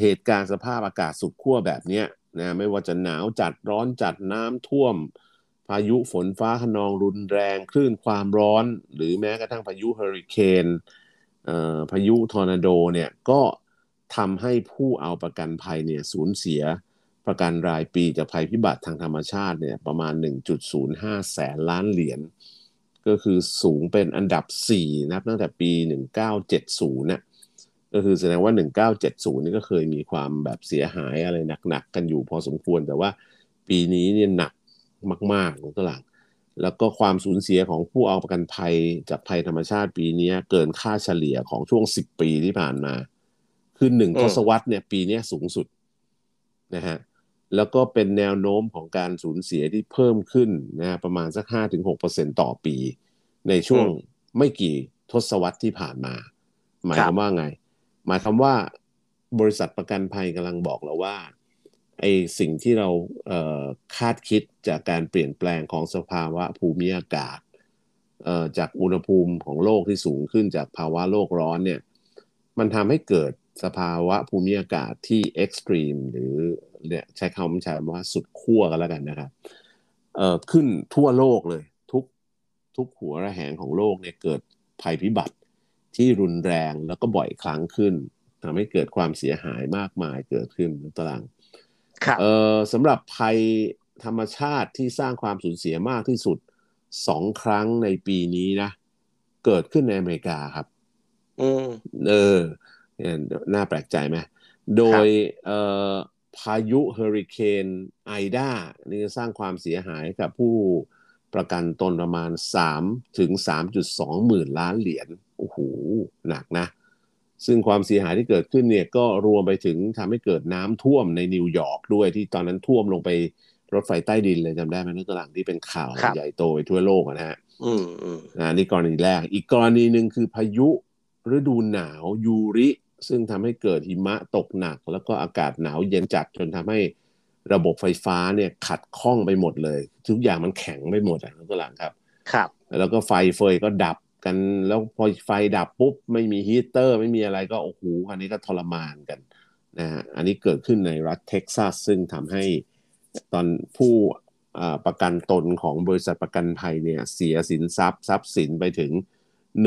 เหตุการณ์สภาพอากาศสุดขั้วแบบนี้นะไม่ว่าจะหนาวจัดร้อนจัดน้ำท่วม พายุฝนฟ้าขนองรุนแรงคลื่นความร้อน หรือแม้กระทั่งพายุเฮอริเคนพายุทอร์นาโดเนี่ยก็ทำให้ผู้เอาประกันภัยเนี่ยสูญเสียประกันรายปีจากภัยพิบัติทางธรรมชาติเนี่ยประมาณ 1.05 แสนล้านเหรียญ ก็คือสูงเป็นอันดับ 4 นับตั้งแต่ปี 1970เนี่ยก็คือแสดงว่า 1970 นี่ก็เคยมีความแบบเสียหายอะไรหนักๆกันอยู่พอสมควร แต่ว่าปีนี้เนี่ยหนักมากๆของตลาดแล้วก็ความสูญเสียของผู้เอาประกันภัยจากภัยธรรมชาติปีนี้เกินค่าเฉลี่ยของช่วง 10 ปีที่ผ่านมา คือหนึ่งทศวรรษเนี่ยปีนี้สูงสุดนะฮะ แล้วก็เป็นแนวโน้มของการสูญเสียที่เพิ่มขึ้นนะประมาณสัก 5-6%ต่อปี ในช่วงไม่กี่ทศวรรษที่ผ่านมา หมายความว่าไง หมายความว่าบริษัทประกันภัยกำลังบอกเราว่าไอสิ่งที่เราเคาดคิดจากการเปลี่ยนแปลงของสภาวะภูมิอากาศจากอุณหภูมิของโลกที่สูงขึ้นจากภาวะโลกร้อนเนี่ยมันทำให้เกิดสภาวะภูมิอากาศที่เอ็กซ์ตรีมหรือ เนี่ยใช้คำใช้ว่าสุดขั้วกันแล้วกันนะครับเอ่อขึ้นทั่วโลกเลย ทุกทุกหัวระแหงของโลกเนี่ยเกิดภัยพิบัติที่รุนแรงแล้วก็บ่อยครั้งขึ้นทำให้เกิดความเสียหายมากมายเกิดขึ้นในตารางเอ่อสำหรับภัยธรรมชาติที่สร้างความสูญเสียมากที่สุดสองครั้งในปีนี้นะ เกิดขึ้นในอเมริกาครับเออน่าแปลกใจไหมโดยเอ่อ พายุเฮอริเคนไอดานี่สร้างความเสียหายกับผู้ประกันตนประมาณ 3 ถึง 3.2 หมื่นล้านเหรียญโอ้โหหนักนะ ซึ่งความเสียหายที่เกิดขึ้นเนี่ยก็รวมไปถึงทำให้เกิดน้ำท่วมในนิวยอร์กด้วยที่ตอนนั้นท่วมลงไปรถไฟใต้ดินเลยจำได้ไหมนั่นตลังที่เป็นข่าวใหญ่โตไปทั่วโลกนะฮะอืมอืมอ่านี่กรณีแรก อีกกรณีหนึ่งคือพายุฤดูหนาวยูริ ซึ่งทำให้เกิดหิมะตกหนัก แล้วก็อากาศหนาวเย็นจัดจนทำให้ระบบไฟฟ้าเนี่ยขัดข้องไปหมดเลย ทุกอย่างมันแข็งไปหมดอะทุกหลังครับ ครับ แล้วก็ไฟเฟยก็ดับกันแล้วพอไฟดับปุ๊บ ไม่มีฮีเตอร์ไม่มีอะไรก็โอ้โหอันนี้ก็ทรมานกันนะฮะอันนี้เกิดขึ้นในรัฐเท็กซัสซึ่งทำให้ตอนผู้ประกันตนของบริษัทประกันภัยเนี่ยเสียสินทรัพย์ทรัพย์สินไปถึง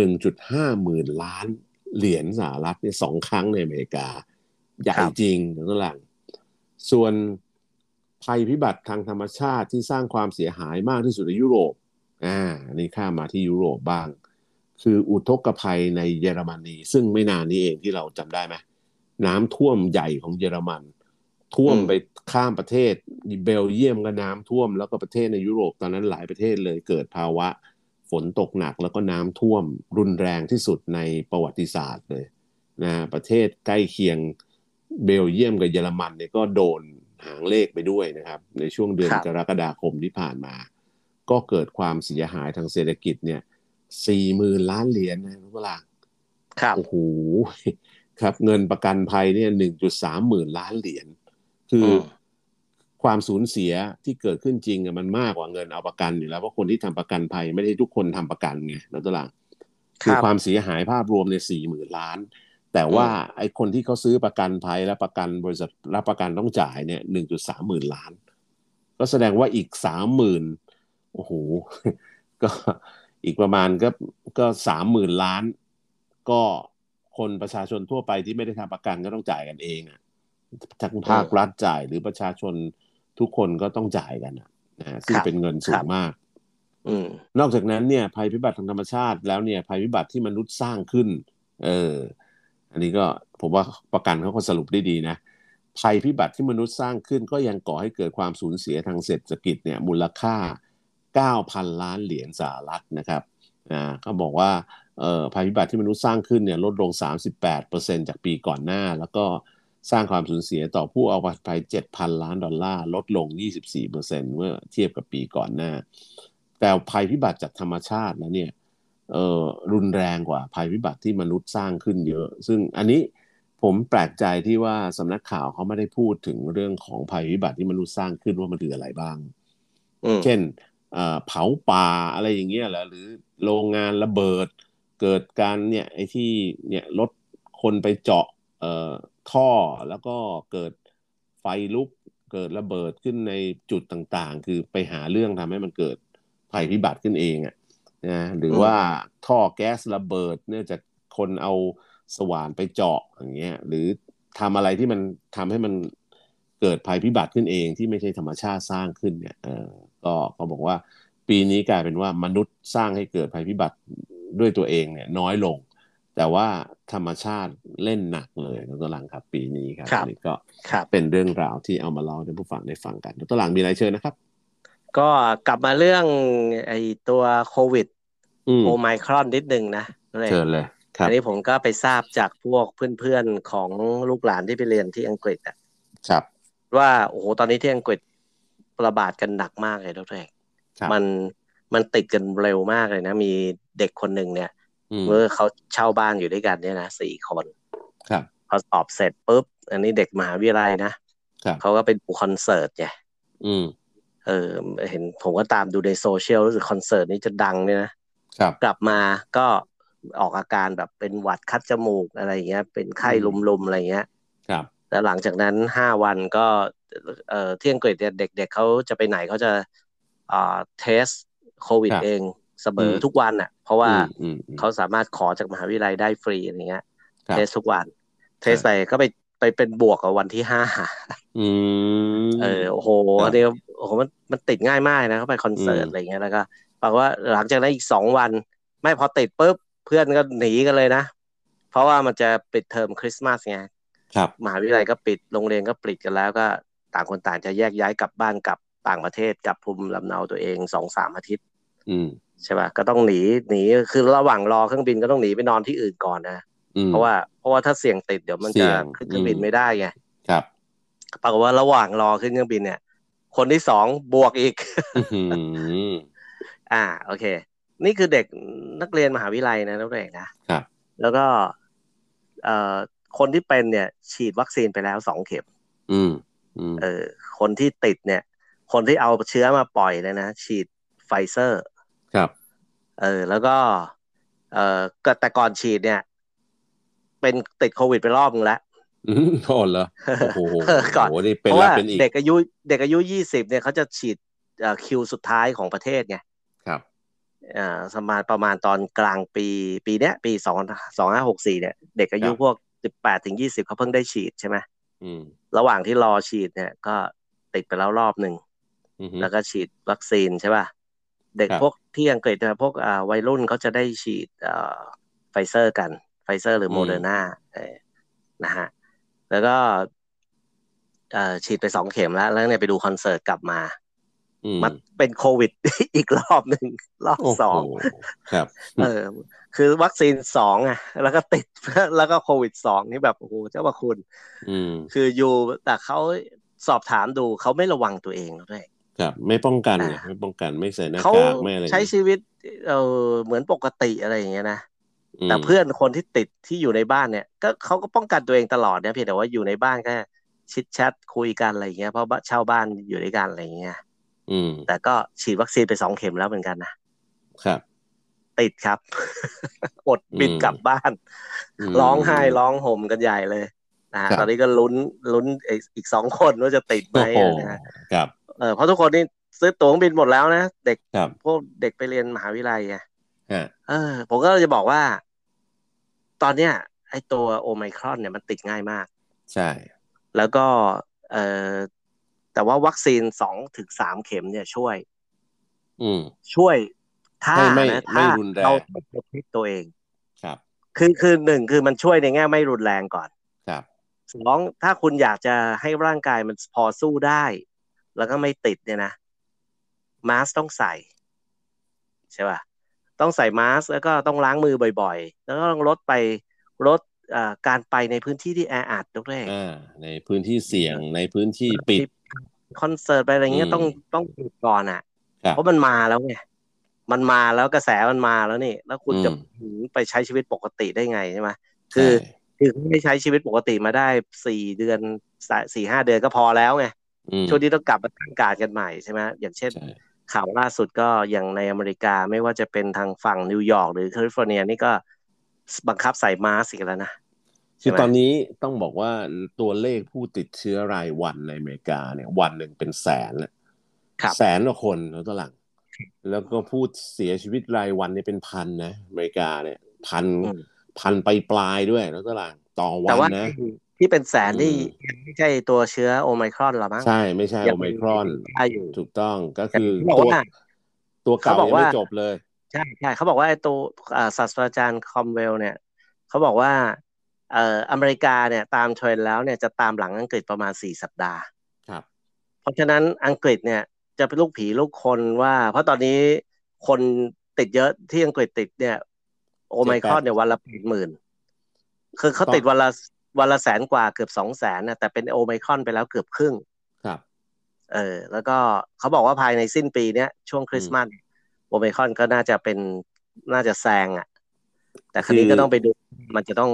1.5 หมื่นล้าน เหรียญสหรัฐเนี่ยสองครั้งในอเมริกา ใหญ่จริงนะหลัง ส่วนภัยพิบัติทางธรรมชาติที่สร้างความเสียหายมากที่สุดในยุโรป อ่านี่ข้ามาที่ยุโรปบ้าง คืออุทกภัยในเยอรมนี ซึ่งไม่นานนี้เองที่เราจำได้ไหมน้ำท่วมใหญ่ของเยอรมัน ท่วมไปข้ามประเทศเบลเยียมก็น้ำท่วมแล้วก็ประเทศในยุโรปตอนนั้นหลายประเทศเลยเกิดภาวะ ฝนตกหนักแล้วก็น้ำท่วมรุนแรงที่สุดในประวัติศาสตร์เลยนะประเทศใกล้เคียงเบลเยียมกับเยอรมันเนี่ยก็โดนหางเลขไปด้วยนะครับ ในช่วงเดือนกรกฎาคมที่ผ่านมา ก็เกิดความเสียหายทางเศรษฐกิจเนี่ยสี่หมื่นล้านเหรียญนะทุกเวลาครับโอ้โหครับ เงินประกันภัยเนี่ยหนึ่งจุดสามหมื่นล้านเหรียญคือ ความสูญเสียที่เกิดขึ้นจริงมันมากกว่าเงินเอาประกันอยู่แล้วเพราะคนที่ทำประกันภัยไม่ได้ทุกคนทำประกันไงนะตัวหลังคือความเสียหายภาพรวมในสี่หมื่นล้าน แต่ว่าไอ้คนที่เขาซื้อประกันภัยและประกันบริษัทรับประกันต้องจ่ายเนี่ยหนึ่งจุดสามหมื่นล้าน ก็แสดงว่าอีกสามหมื่นโอ้โหก็อีกประมาณก็ก็สามหมื่นล้าน ก็คนประชาชนทั่วไปที่ไม่ได้ทำประกันก็ต้องจ่ายกันเองอะทั้งภาครัฐจ่ายหรือประชาชน ทุกคนก็ต้องจ่ายกันนะซึ่งเป็นเงินสูงมากนอกจากนั้นเนี่ยภัยพิบัติทางธรรมชาติแล้วเนี่ยภัยพิบัติที่มนุษย์สร้างขึ้น เออ อันนี้ก็ผมว่าประกันเขาก็สรุปได้ดีนะภัยพิบัติที่มนุษย์สร้างขึ้น ก็ยังก่อให้เกิดความสูญเสียทางเศรษฐกิจเนี่ยมูลค่า 9,000 ล้านเหรียญสหรัฐนะครับอ่าเขาบอกว่าเอ่อภัยพิบัติที่มนุษย์สร้างขึ้นเนี่ยลดลง 38%จากปีก่อนหน้า แล้วก็ สร้างความสูญเสียต่อผู้เอาไป7,000 ล้านดอลลาร์ ลดลง 24%เมื่อเทียบกับปีก่อนหน้า แต่ภัยพิบัติจากธรรมชาติแล้วเนี่ยเออรุนแรงกว่าภัยพิบัติที่มนุษย์สร้างขึ้นเยอะ ซึ่งอันนี้ผมแปลกใจที่ว่าสำนักข่าวเขาไม่ได้พูดถึงเรื่องของภัยพิบัติที่มนุษย์สร้างขึ้นว่ามันคืออะไรบ้าง เช่นเผาป่าอะไรอย่างเงี้ยเหรอหรือโรงงานระเบิดเกิดการเนี่ยไอ้ที่เนี่ยรถคนไปเจาะเอ่อ ท่อแล้วก็เกิดไฟลุกเกิดระเบิดขึ้นในจุดต่างๆ คือไปหาเรื่องทำให้มันเกิดภัยพิบัติขึ้นเองอะนะหรือว่าท่อแก๊สระเบิดเนื่องจากคนเอาสว่านไปเจาะอย่างเงี้ยหรือทำอะไรที่มันทำให้มันเกิดภัยพิบัติขึ้นเองที่ไม่ใช่ธรรมชาติสร้างขึ้นเนี่ยเออก็เขาบอกว่าปีนี้กลายเป็นว่ามนุษย์สร้างให้เกิดภัยพิบัติด้วยตัวเองเนี่ยน้อยลง แต่ว่าธรรมชาติเล่นหนักเลยดรหลังครับ ปีนี้ครับอันนี้ก็เป็นเรื่องราวที่เอามาเล่าให้ผู้ฟังได้ฟังกันดรหลังมีอะไรเชิญนะครับ ก็กลับมาเรื่องไอตัวโควิดโอไมครอนนิดนึงนะเชิญเลยอันนี้ผมก็ไปทราบจากพวกเพื่อนๆของลูกหลานที่ไปเรียนที่อังกฤษอะครับ ว่าโอ้โหตอนนี้ที่อังกฤษระบาดกันหนักมากเลยทุกท่านมันมันติดกันเร็วมากเลยนะ มีเด็กคนหนึ่งเนี่ย เมื่อเขาเช่าบ้านอยู่ด้วยกันเนี่ยนะสี่คนครับพอสอบเสร็จปุ๊บ อันนี้เด็กมหาวิทยาลัยนะเขาก็เป็นดูคอนเสิร์ตไงเออ เห็นผมก็ตามดูในโซเชียลรู้สึกคอนเสิร์ตนี้จะดังเนี่ยนะกลับมาก็ออกอาการแบบเป็นหวัดคัดจมูกอะไรเงี้ย เป็นไข้รุมๆอะไรเงี้ย ครับ แล้วหลังจากนั้นห้าวันก็เอ่อที่อังกฤษเนี่ยเด็กๆเขาจะไปไหนเขาจะอ่า test โควิดเอง เสมอทุกวันอะ เพราะว่าเขาสามารถขอจากมหาวิทยาลัยได้ฟรีอะไรเงี้ย test ทุกวัน test ไปก็ไปไปเป็นบวกกับวันที่ห้าเออโอ้โหอันนี้โอ้โหมันมันติดง่ายมากนะเขาไปคอนเสิร์ตอะไรเงี้ยแล้วก็บอกว่าหลังจากนั้นอีกสองวัน ไม่พอติดปุ๊บเพื่อนก็หนีกันเลยนะ เพราะว่ามันจะปิดเทอมคริสต์มาสไงครับมหาวิทยาลัยก็ปิดโรงเรียนก็ปิดกันแล้วก็ต่างคนต่างจะแยกย้ายกลับบ้านกลับต่างประเทศกลับภูมิลำเนาตัวเองสองสามอาทิตย์ อืม ใช่ป่ะก็ต้องหนีหนีคือระหว่างรอเครื่องบินก็ต้องหนีไปนอนที่อื่นก่อนนะเพราะว่าเพราะว่าถ้าเสี่ยงติดเดี๋ยวมันจะขึ้นเครื่องบินไม่ได้ไงครับปรากฏว่าระหว่างรอขึ้นเครื่องบินเนี่ย คนที่สองบวกอีกอ่า โอเค นี่คือเด็กนักเรียนมหาวิทยาลัยนะนักเรียนนะครับ แล้วก็ เอ่อคนที่เป็นเนี่ย ฉีดวัคซีนไปแล้วสองเข็ม อืมเออ คนที่ติดเนี่ย คนที่เอาเชื้อมาปล่อยเลยนะฉีดไฟเซอร์ ครับ เออ แล้วก็ เอ่อแต่ก่อนฉีดเนี่ย เป็นติดโควิดไปรอบนึงแล้วอืมก่อนเหรอโอ้โหก่อนเพราะว่าเด็กอายุ เด็กอายุยี่สิบเนี่ยเขาจะฉีดคิวสุดท้ายของประเทศไงครับอ่าสมาประมาณตอนกลางปีปีเนี้ย ปีสองสองห้าหกสี่เนี่ย เด็กอายุพวกสิบแปดถึงยี่สิบเขาเพิ่งได้ฉีดใช่ไหมระหว่างที่รอฉีดเนี่ย ก็ติดไปแล้วรอบหนึ่งแล้วก็ฉีดวัคซีนใช่ป่ะ เด็กพวกที่อังกฤษพวกอ่าวัยรุ่นเขาจะได้ฉีดอ่าไฟเซอร์กัน ไฟเซอร์หรือโมเดอร์นานะฮะแล้วก็ฉีดไปสองเข็มแล้ว แล้วเนี่ยไปดูคอนเสิร์ตกลับมามันเป็นโควิดอีกรอบหนึ่งรอบสองครับ เออ คือวัคซีนสองอะ แล้วก็ติดแล้วก็โควิดสองนี่แบบโอ้โหเจ้าประคุณอืมคืออยู่แต่เขาสอบถามดูเขาไม่ระวังตัวเองด้วย ครับ ไม่ป้องกันไม่ป้องกันไม่ใส่หน้ากากไม่อะไรใช้ชีวิตเออเหมือนปกติอะไรอย่างเงี้ยนะแต่เพื่อนคนที่ติดที่อยู่ในบ้านเนี่ย ก็เขาก็ป้องกันตัวเองตลอดเนี่ยเพียงแต่ว่าอยู่ในบ้านก็ชิดแชทคุยกันอะไรเงี้ยเพราะเช่าบ้านอยู่ด้วยกันอะไรเงี้ยอืม แต่ก็ฉีดวัคซีนไปสองเข็มแล้วเหมือนกันนะครับ ติดครับอดบินกลับบ้าน ร้องไห้ร้องห่มกันใหญ่เลยนะตอนนี้ก็ลุ้นลุ้นอีกสองคนว่าจะติดไหมนะครับ เออเพราะทุกคนนี่ซื้อตั๋วบินหมดแล้วนะเด็กพวกเด็กไปเรียนมหาวิทยาลัยไงเออ ผมก็จะบอกว่า ตอนเนี้ย ไอตัวโอไมครอนเนี่ยมันติดง่ายมาก ใช่ แล้วก็ เออแต่ว่าวัคซีนสองถึงสามเข็มเนี่ยช่วย อืมช่วยถ้านะถ้าเราปกปิดตัวเอง ครับ คือคือหนึ่งคือมันช่วยในแง่ไม่รุนแรงก่อน ครับสองถ้าคุณอยากจะให้ร่างกายมันพอสู้ได้ แล้วก็ไม่ติดเนี่ยนะมาสต้องใส่ใช่ป่ะต้องใส่มาสแล้วก็ต้องล้างมือบ่อยๆ แล้วก็ต้องลดไปลดการไปในพื้นที่ที่แออัดทุกแรกในพื้นที่เสี่ยงในพื้นที่ปิดคอนเสิร์ตไปอะไรเงี้ยต้องต้องปิดก่อนอะ เพราะมันมาแล้วไงมันมาแล้วกระแสมันมาแล้วนี่ แล้วคุณจะไปใช้ชีวิตปกติได้ไงใช่ไหมคือคือไม่ใช้ชีวิตปกติมาได้สี่เดือนสี่ห้าเดือนก็พอแล้วไง ช่วงนี้ต้องกลับมาตั้งการ์ดกันใหม่ใช่ไหมอย่างเช่น ข่าวล่าสุดก็อย่างในอเมริกาไม่ว่าจะเป็นทางฝั่งนิวยอร์กหรือแคลิฟอร์เนียนี่ก็บังคับใส่มาสก์แล้วนะคือตอนนี้ต้องบอกว่าตัวเลขผู้ติดเชื้อรายวันในอเมริกาเนี่ย วันหนึ่งเป็นแสนแหละแสนกว่าคนแล้วตลัง แล้วก็ผู้เสียชีวิตรายวันเนี่ยเป็นพันนะอเมริกาเนี่ยพันพันไปปลายด้วยแล้วตลังต่อวันนะ ที่เป็นแสนนี่ไม่ใช่ตัวเชื้อโอไมครอนหรอมั้งใช่ไม่ใช่โอไมครอนถูกต้องก็คือตัวตัวเก่ายังไม่จบเลย ใช่ใช่เขาบอกว่าไอ้ตัวศาสตราจารย์คอมเวลเนี่ยเขาบอกว่าเอ่ออเมริกาเนี่ยตามเทรนแล้วเนี่ยจะตามหลังอังกฤษประมาณสี่สัปดาห์ครับ เพราะฉะนั้นอังกฤษเนี่ยจะเป็นลูกผีลูกคนว่า เพราะตอนนี้คนติดเยอะที่อังกฤษติดเนี่ย โอไมครอนเนี่ยวันละแปดหมื่นคือเขาติดวันละ วันละแสนกว่าเกือบสองแสนนะแต่เป็นโอไมครอนไปแล้วเกือบครึ่ง ครับ เออ แล้วก็เขาบอกว่าภายในสิ้นปีเนี้ยช่วงคริสต์มาสโอไมครอนก็น่าจะเป็นน่าจะแซงอะ แต่ครนี้ก็ต้องไปดูมันจะต้อง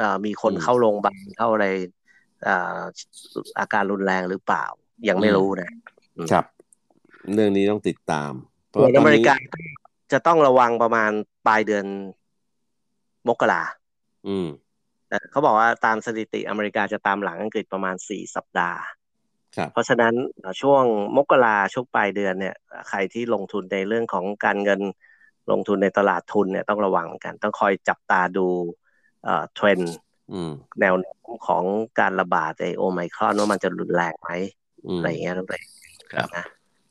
อมีคนเข้าโรงพยาบาลเข้าอะไรอาการรุนแรงหรือเปล่า ยังไม่รู้นะ ครับ เรื่องนี้ต้องติดตามเพราะอเมริกาจะต้องระวังประมาณปลายเดือนมกราอืม เขาบอกว่าตามสถิติอเมริกาจะตามหลังอังกฤษประมาณสี่สัปดาห์ครับเพราะฉะนั้นช่วงมกราช่วงปลายเดือนเนี่ย ใครที่ลงทุนในเรื่องของการเงินลงทุนในตลาดทุนเนี่ยต้องระวังกัน ต้องคอยจับตาดูเอ่อเทรนแนวโน้มของการระบาดในโอไมครอนว่ามันจะรุนแรงไหมอะไรเงี้ยนั่นเองครับนะ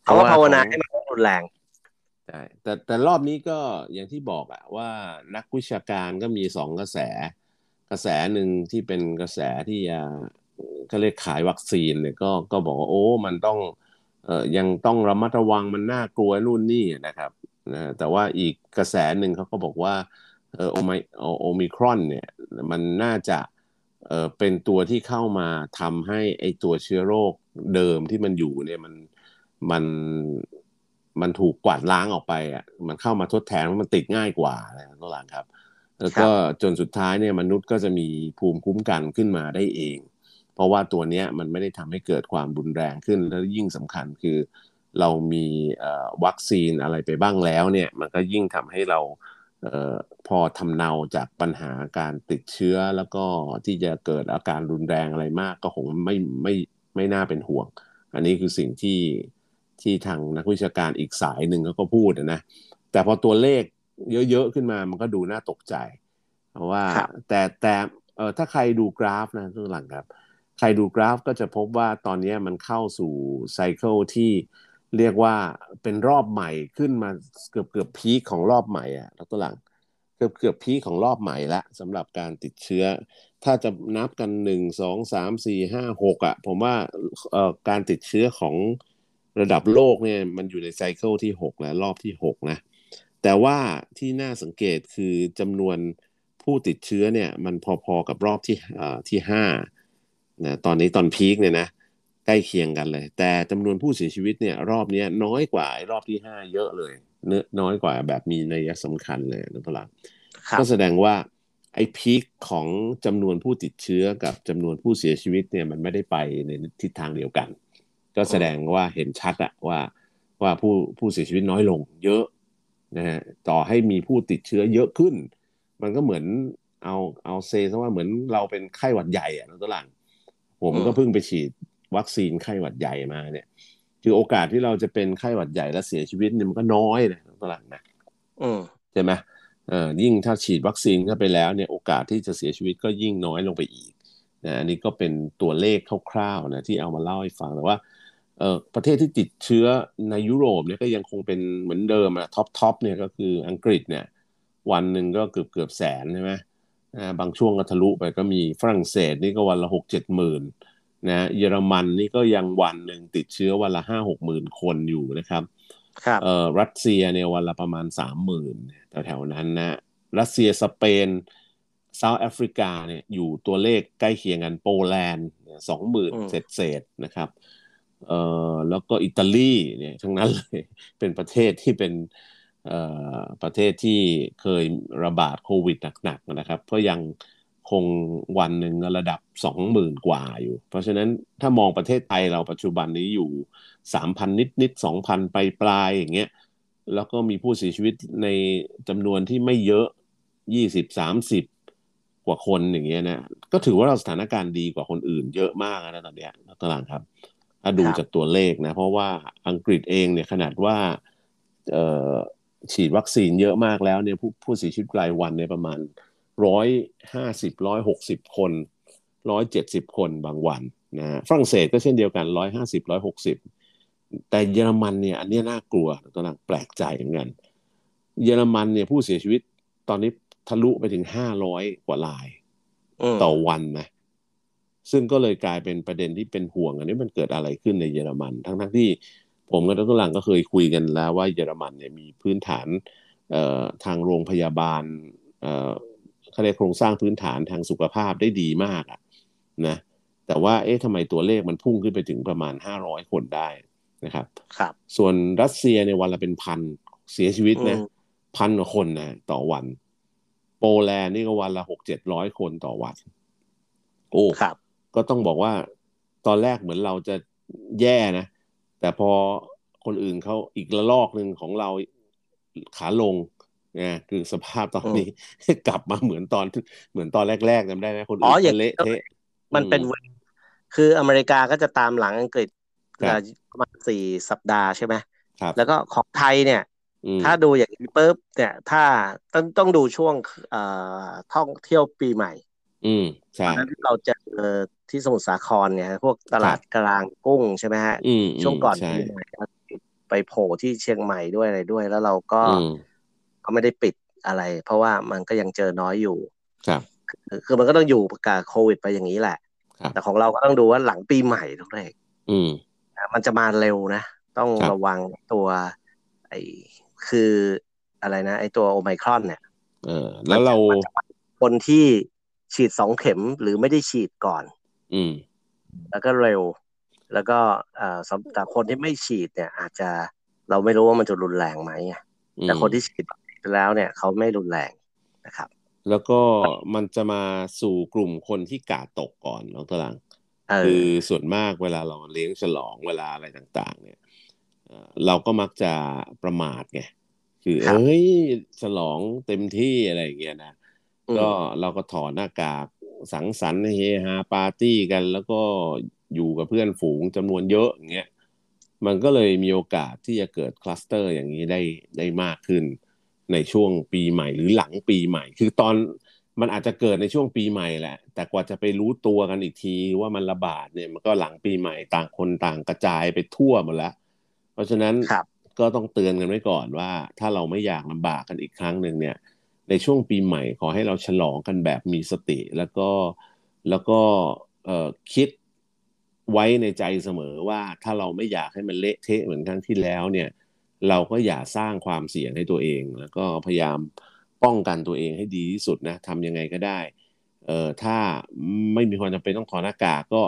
เขาก็ภาวนาให้มันรุนแรงใช่แต่แต่รอบนี้ก็อย่างที่บอกอะว่านักวิชาการก็มีสองกระแสก ระแสหนึ่งที่เป็นกระแสที่ก็เรียกขายวัคซีนเนี่ยก็ก็บอกว่าโอ้มันต้องเอ่อยังต้องระมัดระวังมันน่ากลัวนู่นนี่นะครับนะแต่ว่าอีกกระแสหนึ่งเขาก็บอกว่าเออโอไมโอมิครอนเนี่ยมันน่าจะเออเป็นตัวที่เข้ามาทำให้ไอตัวเชื้อโรคเดิมที่มันอยู่เนี่ยมันมันมันถูกกวาดล้างออกไปอะมันเข้ามาทดแทนมันติดง่ายกว่านะตัวหลังครับ แล้วก็จนสุดท้ายเนี่ยมนุษย์ก็จะมีภูมิคุ้มกันขึ้นมาได้เอง เพราะว่าตัวเนี้ยมันไม่ได้ทำให้เกิดความรุนแรงขึ้นแล้วยิ่งสำคัญคือ เรามีวัคซีนอะไรไปบ้างแล้วเนี่ยมันก็ยิ่งทำให้เราพอทำเนาจากปัญหาการติดเชื้อแล้วก็ที่จะเกิดอาการรุนแรงอะไรมากก็คงไม่ไม่ไม่น่าเป็นห่วง อันนี้คือสิ่งที่ที่ทางนักวิชาการอีกสายหนึ่งเขาก็พูดนะ แต่พอตัวเลข เยอะๆขึ้นมามันก็ดูน่าตกใจ เพราะว่าแต่แต่เออถ้าใครดูกราฟนะทุกหลังครับ ใครดูกราฟก็จะพบว่าตอนนี้มันเข้าสู่ไซเคิลที่เรียกว่าเป็นรอบใหม่ขึ้นมาเกือบเกือบพีคของรอบใหม่อะตัวหลังเกือบเกือบพีคของรอบใหม่ละสำหรับการติดเชื้อ ถ้าจะนับกันหนึ่งสองสามสี่ห้าหกอะผมว่าเอ่อการติดเชื้อของระดับโลกเนี่ยมันอยู่ในไซเคิลที่หกแล้วรอบที่หกนะ แต่ว่าที่น่าสังเกตคือจำนวนผู้ติดเชื้อเนี่ยมันพอๆกับรอบที่อ่าที่ห้านะตอนนี้ตอนพีคเนี่ยนะใกล้เคียงกันเลย แต่จำนวนผู้เสียชีวิตเนี่ยรอบนี้น้อยกว่ารอบที่ห้าเยอะเลยเนื้อน้อยกว่าแบบมีนัยสำคัญเลยนะพลังก็แสดงว่าไอ้พีคของจำนวนผู้ติดเชื้อกับจำนวนผู้เสียชีวิตเนี่ยมันไม่ได้ไปในทิศทางเดียวกัน ก็แสดงว่าเห็นชัดอะว่าว่าผู้ผู้เสียชีวิตน้อยลง เยอะ นะฮะต่อให้มีผู้ติดเชื้อเยอะขึ้น มันก็เหมือนเอาเอาเซซะว่าเหมือนเราเป็นไข้หวัดใหญ่อะนะตัวหลังผมก็เพิ่งไปฉีดวัคซีนไข้หวัดใหญ่มาเนี่ย คือโอกาสที่เราจะเป็นไข้หวัดใหญ่และเสียชีวิตเนี่ยมันก็น้อยเลยตลาดนะใช่ไหมเออยิ่งถ้าฉีดวัคซีนเข้าไปแล้วเนี่ยโอกาสที่จะเสียชีวิตก็ยิ่งน้อยลงไปอีกนะอันนี้ก็เป็นตัวเลขคร่าวๆนะที่เอามาเล่าให้ฟังแต่ว่า เออประเทศที่ติดเชื้อในยุโรปเนี่ยก็ยังคงเป็นเหมือนเดิมอะ top top เนี่ยก็คืออังกฤษเนี่ยวันหนึ่งก็เกือบเกือบแสนใช่ไหมบางช่วงก็ทะลุไปก็มีฝรั่งเศสนี่ก็วันละหกเจ็ดหมื่นนะเยอรมันนี่ก็ยังวันหนึ่งติดเชื้อวันละห้าหกหมื่นคนอยู่นะครับครับเอ่อรัสเซียเนี่ยวันละประมาณสามหมื่นแถวๆนั้นนะรัสเซียสเปนเซาท์แอฟริกาเนี่ยอยู่ตัวเลขใกล้เคียงกันโปแลนด์สองหมื่นเศษเศษนะครับ เอ่อแล้วก็อิตาลีเนี่ยทั้งนั้นเลยเป็นประเทศที่เป็นเอ่อประเทศที่เคยระบาดโควิดหนักๆนะครับ ก็ยังคงวันหนึ่งระดับสองหมื่นกว่าอยู่ เพราะฉะนั้นถ้ามองประเทศไทยเราปัจจุบันนี้อยู่สามพันนิดนิดสองพันไปปลายอย่างเงี้ยแล้วก็มีผู้เสียชีวิตในจำนวนที่ไม่เยอะยี่สิบสามสิบกว่าคนอย่างเงี้ยนะก็ถือว่าเราสถานการณ์ดีกว่าคนอื่นเยอะมากนะตอนเนี้ยตลาดครับ ถ้าดูจากตัวเลขนะ เพราะว่าอังกฤษเองเนี่ยขนาดว่าเอ่อฉีดวัคซีนเยอะมากแล้วเนี่ยผู้ผู้เสียชีวิตรายวันเนี่ยประมาณร้อยห้าสิบร้อยหกสิบคนร้อยเจ็ดสิบคนบางวันนะฝรั่งเศสก็เช่นเดียวกันร้อยห้าสิบร้อยหกสิบแต่เยอรมันเนี่ยอันนี้น่ากลัวตอนนั้นแปลกใจเหมือนกัน เยอรมันเนี่ยผู้เสียชีวิตตอนนี้ทะลุไปถึงห้าร้อยกว่ารายต่อวันนะ ซึ่งก็เลยกลายเป็นประเด็นที่เป็นห่วง อันนี้มันเกิดอะไรขึ้นในเยอรมัน ทั้งทั้งที่ผมกับดรหลังก็เคยคุยกันแล้วว่าเยอรมันเนี่ยมีพื้นฐานทางโรงพยาบาลเขาเรียกโครงสร้างพื้นฐานทางสุขภาพได้ดีมากอะนะแต่ว่าเอ๊ะทำไมตัวเลขมันพุ่งขึ้นไปถึงประมาณห้าร้อยคนได้นะครับครับ ส่วนรัสเซียในวันละเป็นพันเสียชีวิตนะพันกว่าคนนะต่อวัน โปแลนด์นี่ก็วันละหกเจ็ดร้อยคนต่อวัน โอ้ครับ ก็ต้องบอกว่าตอนแรกเหมือนเราจะแย่นะ แต่พอคนอื่นเขาอีกระลอกหนึ่งของเราขาลงนะคือสภาพตอนนี้กลับมาเหมือนตอนเหมือนตอนแรกๆจำได้ไหมคนอื่นเละเทะมันเป็นคืออเมริกาก็จะตามหลังอังกฤษประมาณสี่สัปดาห์ใช่ไหมแล้วก็ของไทยเนี่ย ถ้าดูอย่างนี้ปุ๊บเนี่ย ถ้าต้องต้องดูช่วงเอ่อท่องเที่ยวปีใหม่ อืมใช่ที่เราจะเออที่สมุทรสาครเนี่ยพวกตลาดกลางกุ้งใช่ไหมฮะช่วงก่อนปีใหม่ไปโผล่ที่เชียงใหม่ด้วยอะไรด้วย แล้วเราก็ก็ไม่ได้ปิดอะไร เพราะว่ามันก็ยังเจอน้อยอยู่ ครับ คือมันก็ต้องอยู่กับโควิดไปอย่างนี้แหละ แต่ของเราก็ต้องดูว่าหลังปีใหม่ทุกเรื่องมันจะมาเร็วนะ ต้องระวังตัว ไอ้คืออะไรนะ ไอ้ตัวโอไมครอนเนี่ยเออแล้วเราคนที่ ฉีดสองเข็มหรือไม่ได้ฉีดก่อน อืม แล้วก็เร็ว แล้วก็อ่าสำหรับคนที่ไม่ฉีดเนี่ย อาจจะเราไม่รู้ว่ามันจะรุนแรงไหมแต่คนที่ฉีดแล้วเนี่ย เขาไม่รุนแรงนะครับ แล้วก็มันจะมาสู่กลุ่มคนที่กาดตกก่อนน้องตลังคือส่วนมากเวลาเราเลี้ยงฉลองเวลาอะไรต่าง ๆ เนี่ยเราก็มักจะประมาทไงคือเอ้ยฉลองเต็มที่อะไรอย่างเงี้ยนะ ก็เราก็ถอดหน้ากากสังสรรค์เฮฮาปาร์ตี้กัน แล้วก็อยู่กับเพื่อนฝูงจำนวนเยอะอย่างเงี้ยมันก็เลยมีโอกาสที่จะเกิดคลัสเตอร์อย่างนี้ได้ได้มากขึ้น ในช่วงปีใหม่หรือหลังปีใหม่ คือตอนมันอาจจะเกิดในช่วงปีใหม่แหละ แต่กว่าจะไปรู้ตัวกันอีกทีว่ามันระบาดเนี่ยมันก็หลังปีใหม่ต่างคนต่างกระจายไปทั่วหมดแล้วเพราะฉะนั้นก็ต้องเตือนกันไว้ก่อนว่า ถ้าเราไม่อยากลำบากกันอีกครั้งหนึ่งเนี่ย ในช่วงปีใหม่ขอให้เราฉลองกันแบบมีสติ แล้วก็แล้วก็คิดไว้ในใจเสมอว่าถ้าเราไม่อยากให้มันเละเทะเหมือนครั้งที่แล้วเนี่ย เราก็อย่าสร้างความเสี่ยงให้ตัวเอง แล้วก็พยายามป้องกันตัวเองให้ดีที่สุดนะทำยังไงก็ได้เออถ้าไม่มีความจำเป็นต้องถอดหน้ากากก็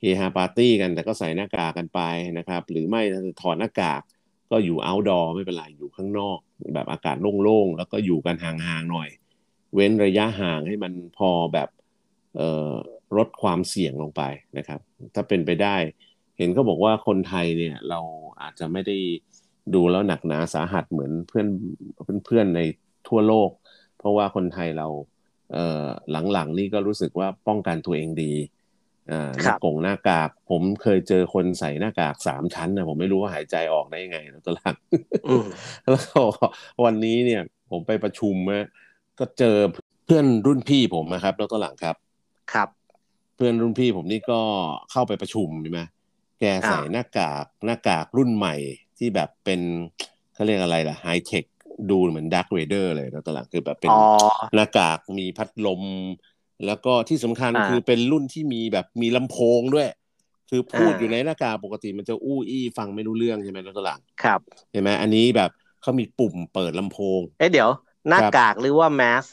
เฮฮาปาร์ตี้กันแต่ก็ใส่หน้ากากกันไปนะครับ หรือไม่ถอดหน้ากาก ก็อยู่เอาท์ดอร์ไม่เป็นไรอยู่ข้างนอก แบบอากาศโล่งๆแล้วก็อยู่กันห่างๆหน่อย เว้นระยะห่างให้มันพอแบบลดความเสี่ยงลงไปนะครับ ถ้าเป็นไปได้ เห็นเขาบอกว่าคนไทยเนี่ยเราอาจจะไม่ได้ดูแล้วหนักหนาสาหัสเหมือนเพื่อนเพื่อนในทั่วโลก เพราะว่าคนไทยเราเหลังๆนี่ก็รู้สึกว่าป้องกันตัวเองดี หน้ากงหน้ากาก ผมเคยเจอคนใส่หน้ากากสามชั้นนะผมไม่รู้ว่าหายใจออกได้ยังไงนะตัวหลังแล้วก็วันนี้เนี่ย ผมไปประชุมะก็เจอเพื่อนรุ่นพี่ผมนะครับแล้วตัวหลังครับครับ เพื่อนรุ่นพี่ผมนี่ก็เข้าไปประชุมใช่ไหมแกใส่หน้ากากหน้ากากรุ่นใหม่ที่แบบเป็นเขาเรียกอะไรล่ะไฮเทคดูเหมือนดักเวเดอร์เลยนะตลังคือแบบเป็นหน้ากากมีพัดลม แล้วก็ที่สำคัญคือเป็นรุ่นที่มีแบบมีลำโพงด้วย คือพูดอยู่ในหน้ากากปกติมันจะอู้อี้ฟังไม่รู้เรื่องใช่ไหมนะตลังครับเห็นไหมอันนี้แบบเขามีปุ่มเปิดลำโพง เอ๊ะเดี๋ยว หน้ากากหรือว่าแมส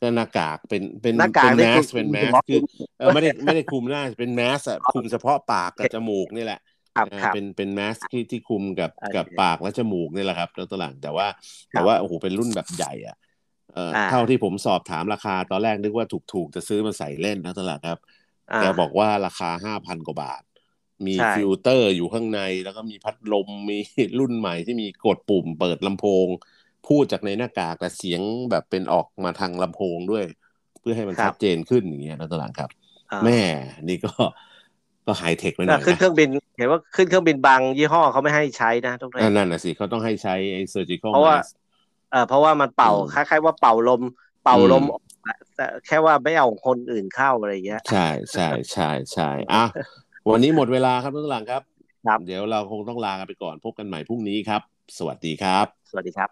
ก็หน้ากากเป็นเป็นเป็นแมสเป็นแมสคือไม่ได้ไม่ได้คุมหน้าเป็นแมสอะคุมเฉพาะปากกับจมูกนี่แหละเป็นเป็นแมสที่ที่คุมกับกับปากและจมูกนี่แหละครับแล้วตัวหลังแต่ว่าแต่ว่าโอ้โหเป็นรุ่นแบบใหญ่อะ เอ่อเท่าที่ผมสอบถามราคาตอนแรกนึกว่าถูกๆจะซื้อมาใส่เล่นนะตลาดครับแกบอกว่าราคาห้าพันกว่าบาท มีฟิลเตอร์อยู่ข้างใน แล้วก็มีพัดลมมีรุ่นใหม่ที่มีกดปุ่มเปิดลำโพง พูดจากในหน้ากากแต่เสียงแบบเป็นออกมาทางลำโพงด้วยพื่อให้มันครับชัดเจนขึ้นอย่างเงี้ยนะตวหลังครับอ่าแม่นี่ก็ก็ไฮเทคไปหน่แต่อยขึ้นนะเครื่องบินเห็นว่าขึ้นเครื่องบินบางยี่ห้อเขาไม่ให้ใช้นะทุกท่าอะนนั่นน่ะสิเขาต้องให้ใช้ไอ้ surgical เพราะว่า mask เออเพราะว่ามันเป่าคล้ายๆว่าเป่าลม เป่าลมแต่แค่ว่าไม่เอาคนอื่นเข้าอะไรเงี้ย ใช่ใช่ใช่ใช่อะวันนี้หมดเวลาครับทุกหลังครับครับ เดี๋ยวเราคงต้องลากันไปก่อนพบกันใหม่พรุ่งนี้ครับ สวัสดีครับ สวัสดีครับ